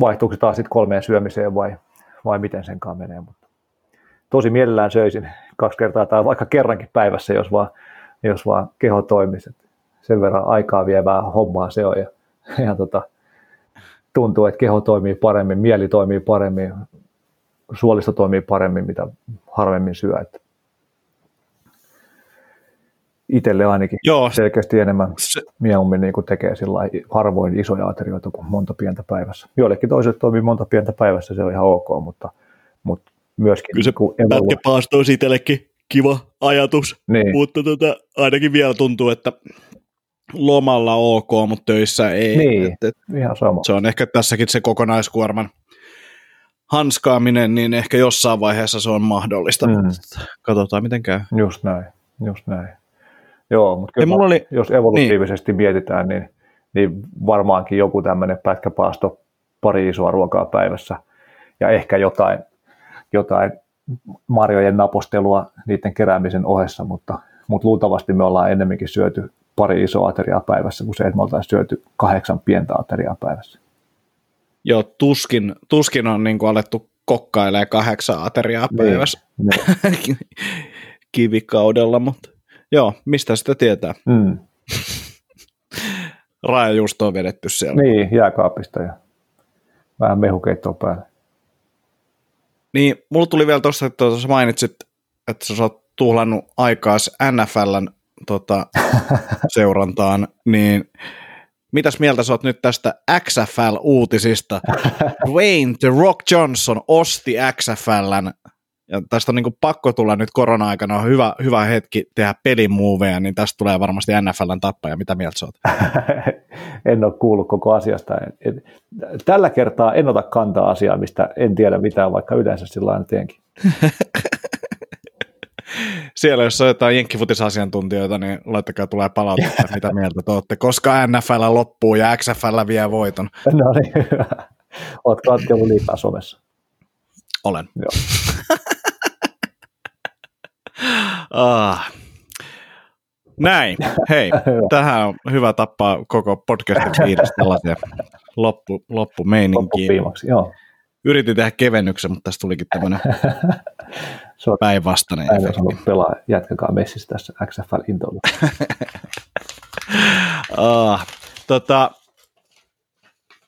vaihtuuko se taas sitten kolmeen syömiseen vai, vai miten senkaan menee. Mutta tosi mielellään söisin kaksi kertaa tai vaikka kerrankin päivässä, jos vaan, jos vaan keho toimisi. Sen verran aikaa vievää hommaa se on ja, ja tota, tuntuu, että keho toimii paremmin, mieli toimii paremmin, suolisto toimii paremmin, mitä harvemmin syö. Että itselle ainakin
Joo.
selkeästi enemmän se... mieluummin niin tekee sillä harvoin isoja aterioita kuin monta pientä päivässä. Joillekin toiset toimii monta pientä päivässä, se on ihan ok, mutta, mutta myöskin...
Kyllä se niin pätkäpaasto olisi itsellekin kiva ajatus,
niin.
mutta tota, ainakin vielä tuntuu, että lomalla ok, mutta töissä ei.
Niin, et, et, ihan sama.
Se on ehkä tässäkin se kokonaiskuorman hanskaaminen, niin ehkä jossain vaiheessa se on mahdollista. Mm. Katsotaan, miten käy.
Just näin, just näin. Joo, mutta kyllä mulla oli... jos evolutiivisesti niin. mietitään, niin, niin varmaankin joku tämmöinen pätkäpaasto, pari isoa ruokaa päivässä ja ehkä jotain, jotain marjojen napostelua niiden keräämisen ohessa, mutta, mutta luultavasti me ollaan ennemminkin syöty pari isoa ateriaa päivässä kuin se, että me oltaisiin syöty kahdeksan pientä ateriaa päivässä.
Joo, tuskin, tuskin on niin kuin alettu kokkailee kahdeksan ateriaa niin, päivässä niin, kivikaudella, mutta joo, mistä sitä tietää?
Mm.
Rajajuusto on vedetty siellä.
Niin, jääkaapista ja vähän mehukeittoa päälle.
Niin, mulla tuli vielä tuossa, että tuossa mainitsit, että sä oot tuhlannut aikaa NFLn tota, seurantaan, niin mitäs mieltä sä oot nyt tästä XFL-uutisista? Dwayne The Rock Johnson osti XFLn ja tästä on niin pakko tulla nyt korona-aikana on hyvä, hyvä hetki tehdä pelimuoveja, niin tästä tulee varmasti NFLn tappaja. Mitä mieltä sä oot?
en ole kuullut koko asiasta. Tällä kertaa en ota kantaa asiaa, mistä en tiedä mitään, vaikka yleensä sillä aina teenkin.
Siellä, jos on jotain jenkkifutisasiantuntijoita, niin laittakaa tulee palautetta, mitä mieltä te olette, koska NFL loppuu ja XFL vie voiton.
No niin, hyvä. Oletko katkellut liikaa somessa?
Olen.
Joo.
ah. Näin, hei, tähän on hyvä tappaa koko podcastin viides tällaisia loppu, loppumeininkiä.
joo.
Yritin tehdä kevennyksen, mutta tästä tulikin tämmöinen päinvastainen.
Päinvastainen pelaa, jatkakaa messissä tässä XFL intoilla.
ah, tota,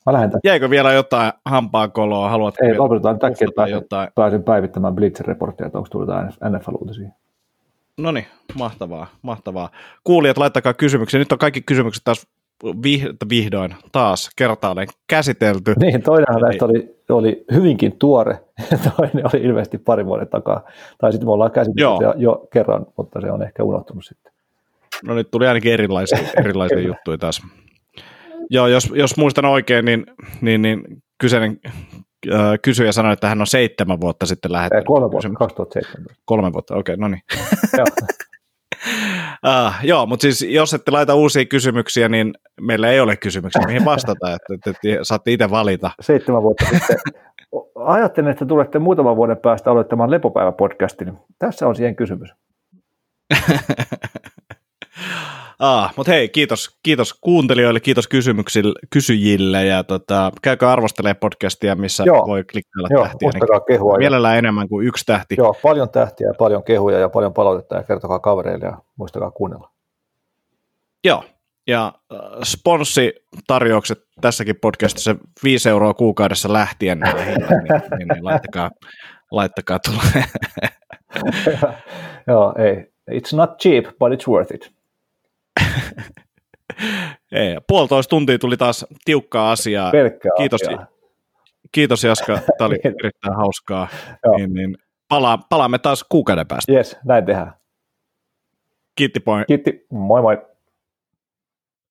Mä lähden
Jäikö vielä jotain hampaankoloa? Haluatko
Ei, lopetetaan täkkiä, pääsen, jotain? pääsen päivittämään Blitzer-reporttia, että onko tullut NFL-uutisia.
No niin, mahtavaa, mahtavaa. Kuulijat, laittakaa kysymyksiä. Nyt on kaikki kysymykset taas vihdoin taas kertaalleen käsitelty.
Niin, toinenhan näistä oli, oli hyvinkin tuore, toinen oli ilmeisesti pari vuoden takaa. Tai sitten me ollaan käsitelty jo. jo kerran, mutta se on ehkä unohtunut sitten.
No nyt tuli ainakin erilaisia, erilaisia juttuja taas. Joo, jos, jos muistan oikein, niin, niin, niin kyseinen äh, kysyjä sanoi, että hän on seitsemän vuotta sitten lähettänyt.
Kolme vuotta, 2017.
Kolme vuotta, okei, okay, no niin. Uh, joo, mutta siis jos ette laita uusia kysymyksiä, niin meillä ei ole kysymyksiä, mihin vastata, että, että, että saatte itse valita.
Seitsemän vuotta sitten. Ajattelen, että tulette muutaman vuoden päästä aloittamaan Lepopäivä-podcastin. Tässä on siihen kysymys.
Ah, mutta hei, kiitos, kiitos kuuntelijoille, kiitos kysymyksille, kysyjille ja tota, käykää arvostelee podcastia, missä
Joo.
voi klikkailla
Joo,
tähtiä.
Niin kehua.
Mielellään enemmän kuin yksi tähti.
Joo, paljon tähtiä ja paljon kehuja ja paljon palautetta ja kertokaa kavereille ja muistakaa kuunnella.
Joo, ja äh, sponssitarjoukset tässäkin podcastissa 5 euroa kuukaudessa lähtien, niin, niin, niin, niin laittakaa, laittakaa tulee.
Joo, ei. It's not cheap, but it's worth it.
Ei, puolitoista tuntia tuli taas tiukkaa asiaa.
Pelkkää
kiitos,
asiaa.
kiitos Jaska, tämä oli erittäin hauskaa. niin, niin, pala, palaamme taas kuukauden päästä.
Yes, näin tehdään.
Kiitti, point.
Kiitti, moi moi.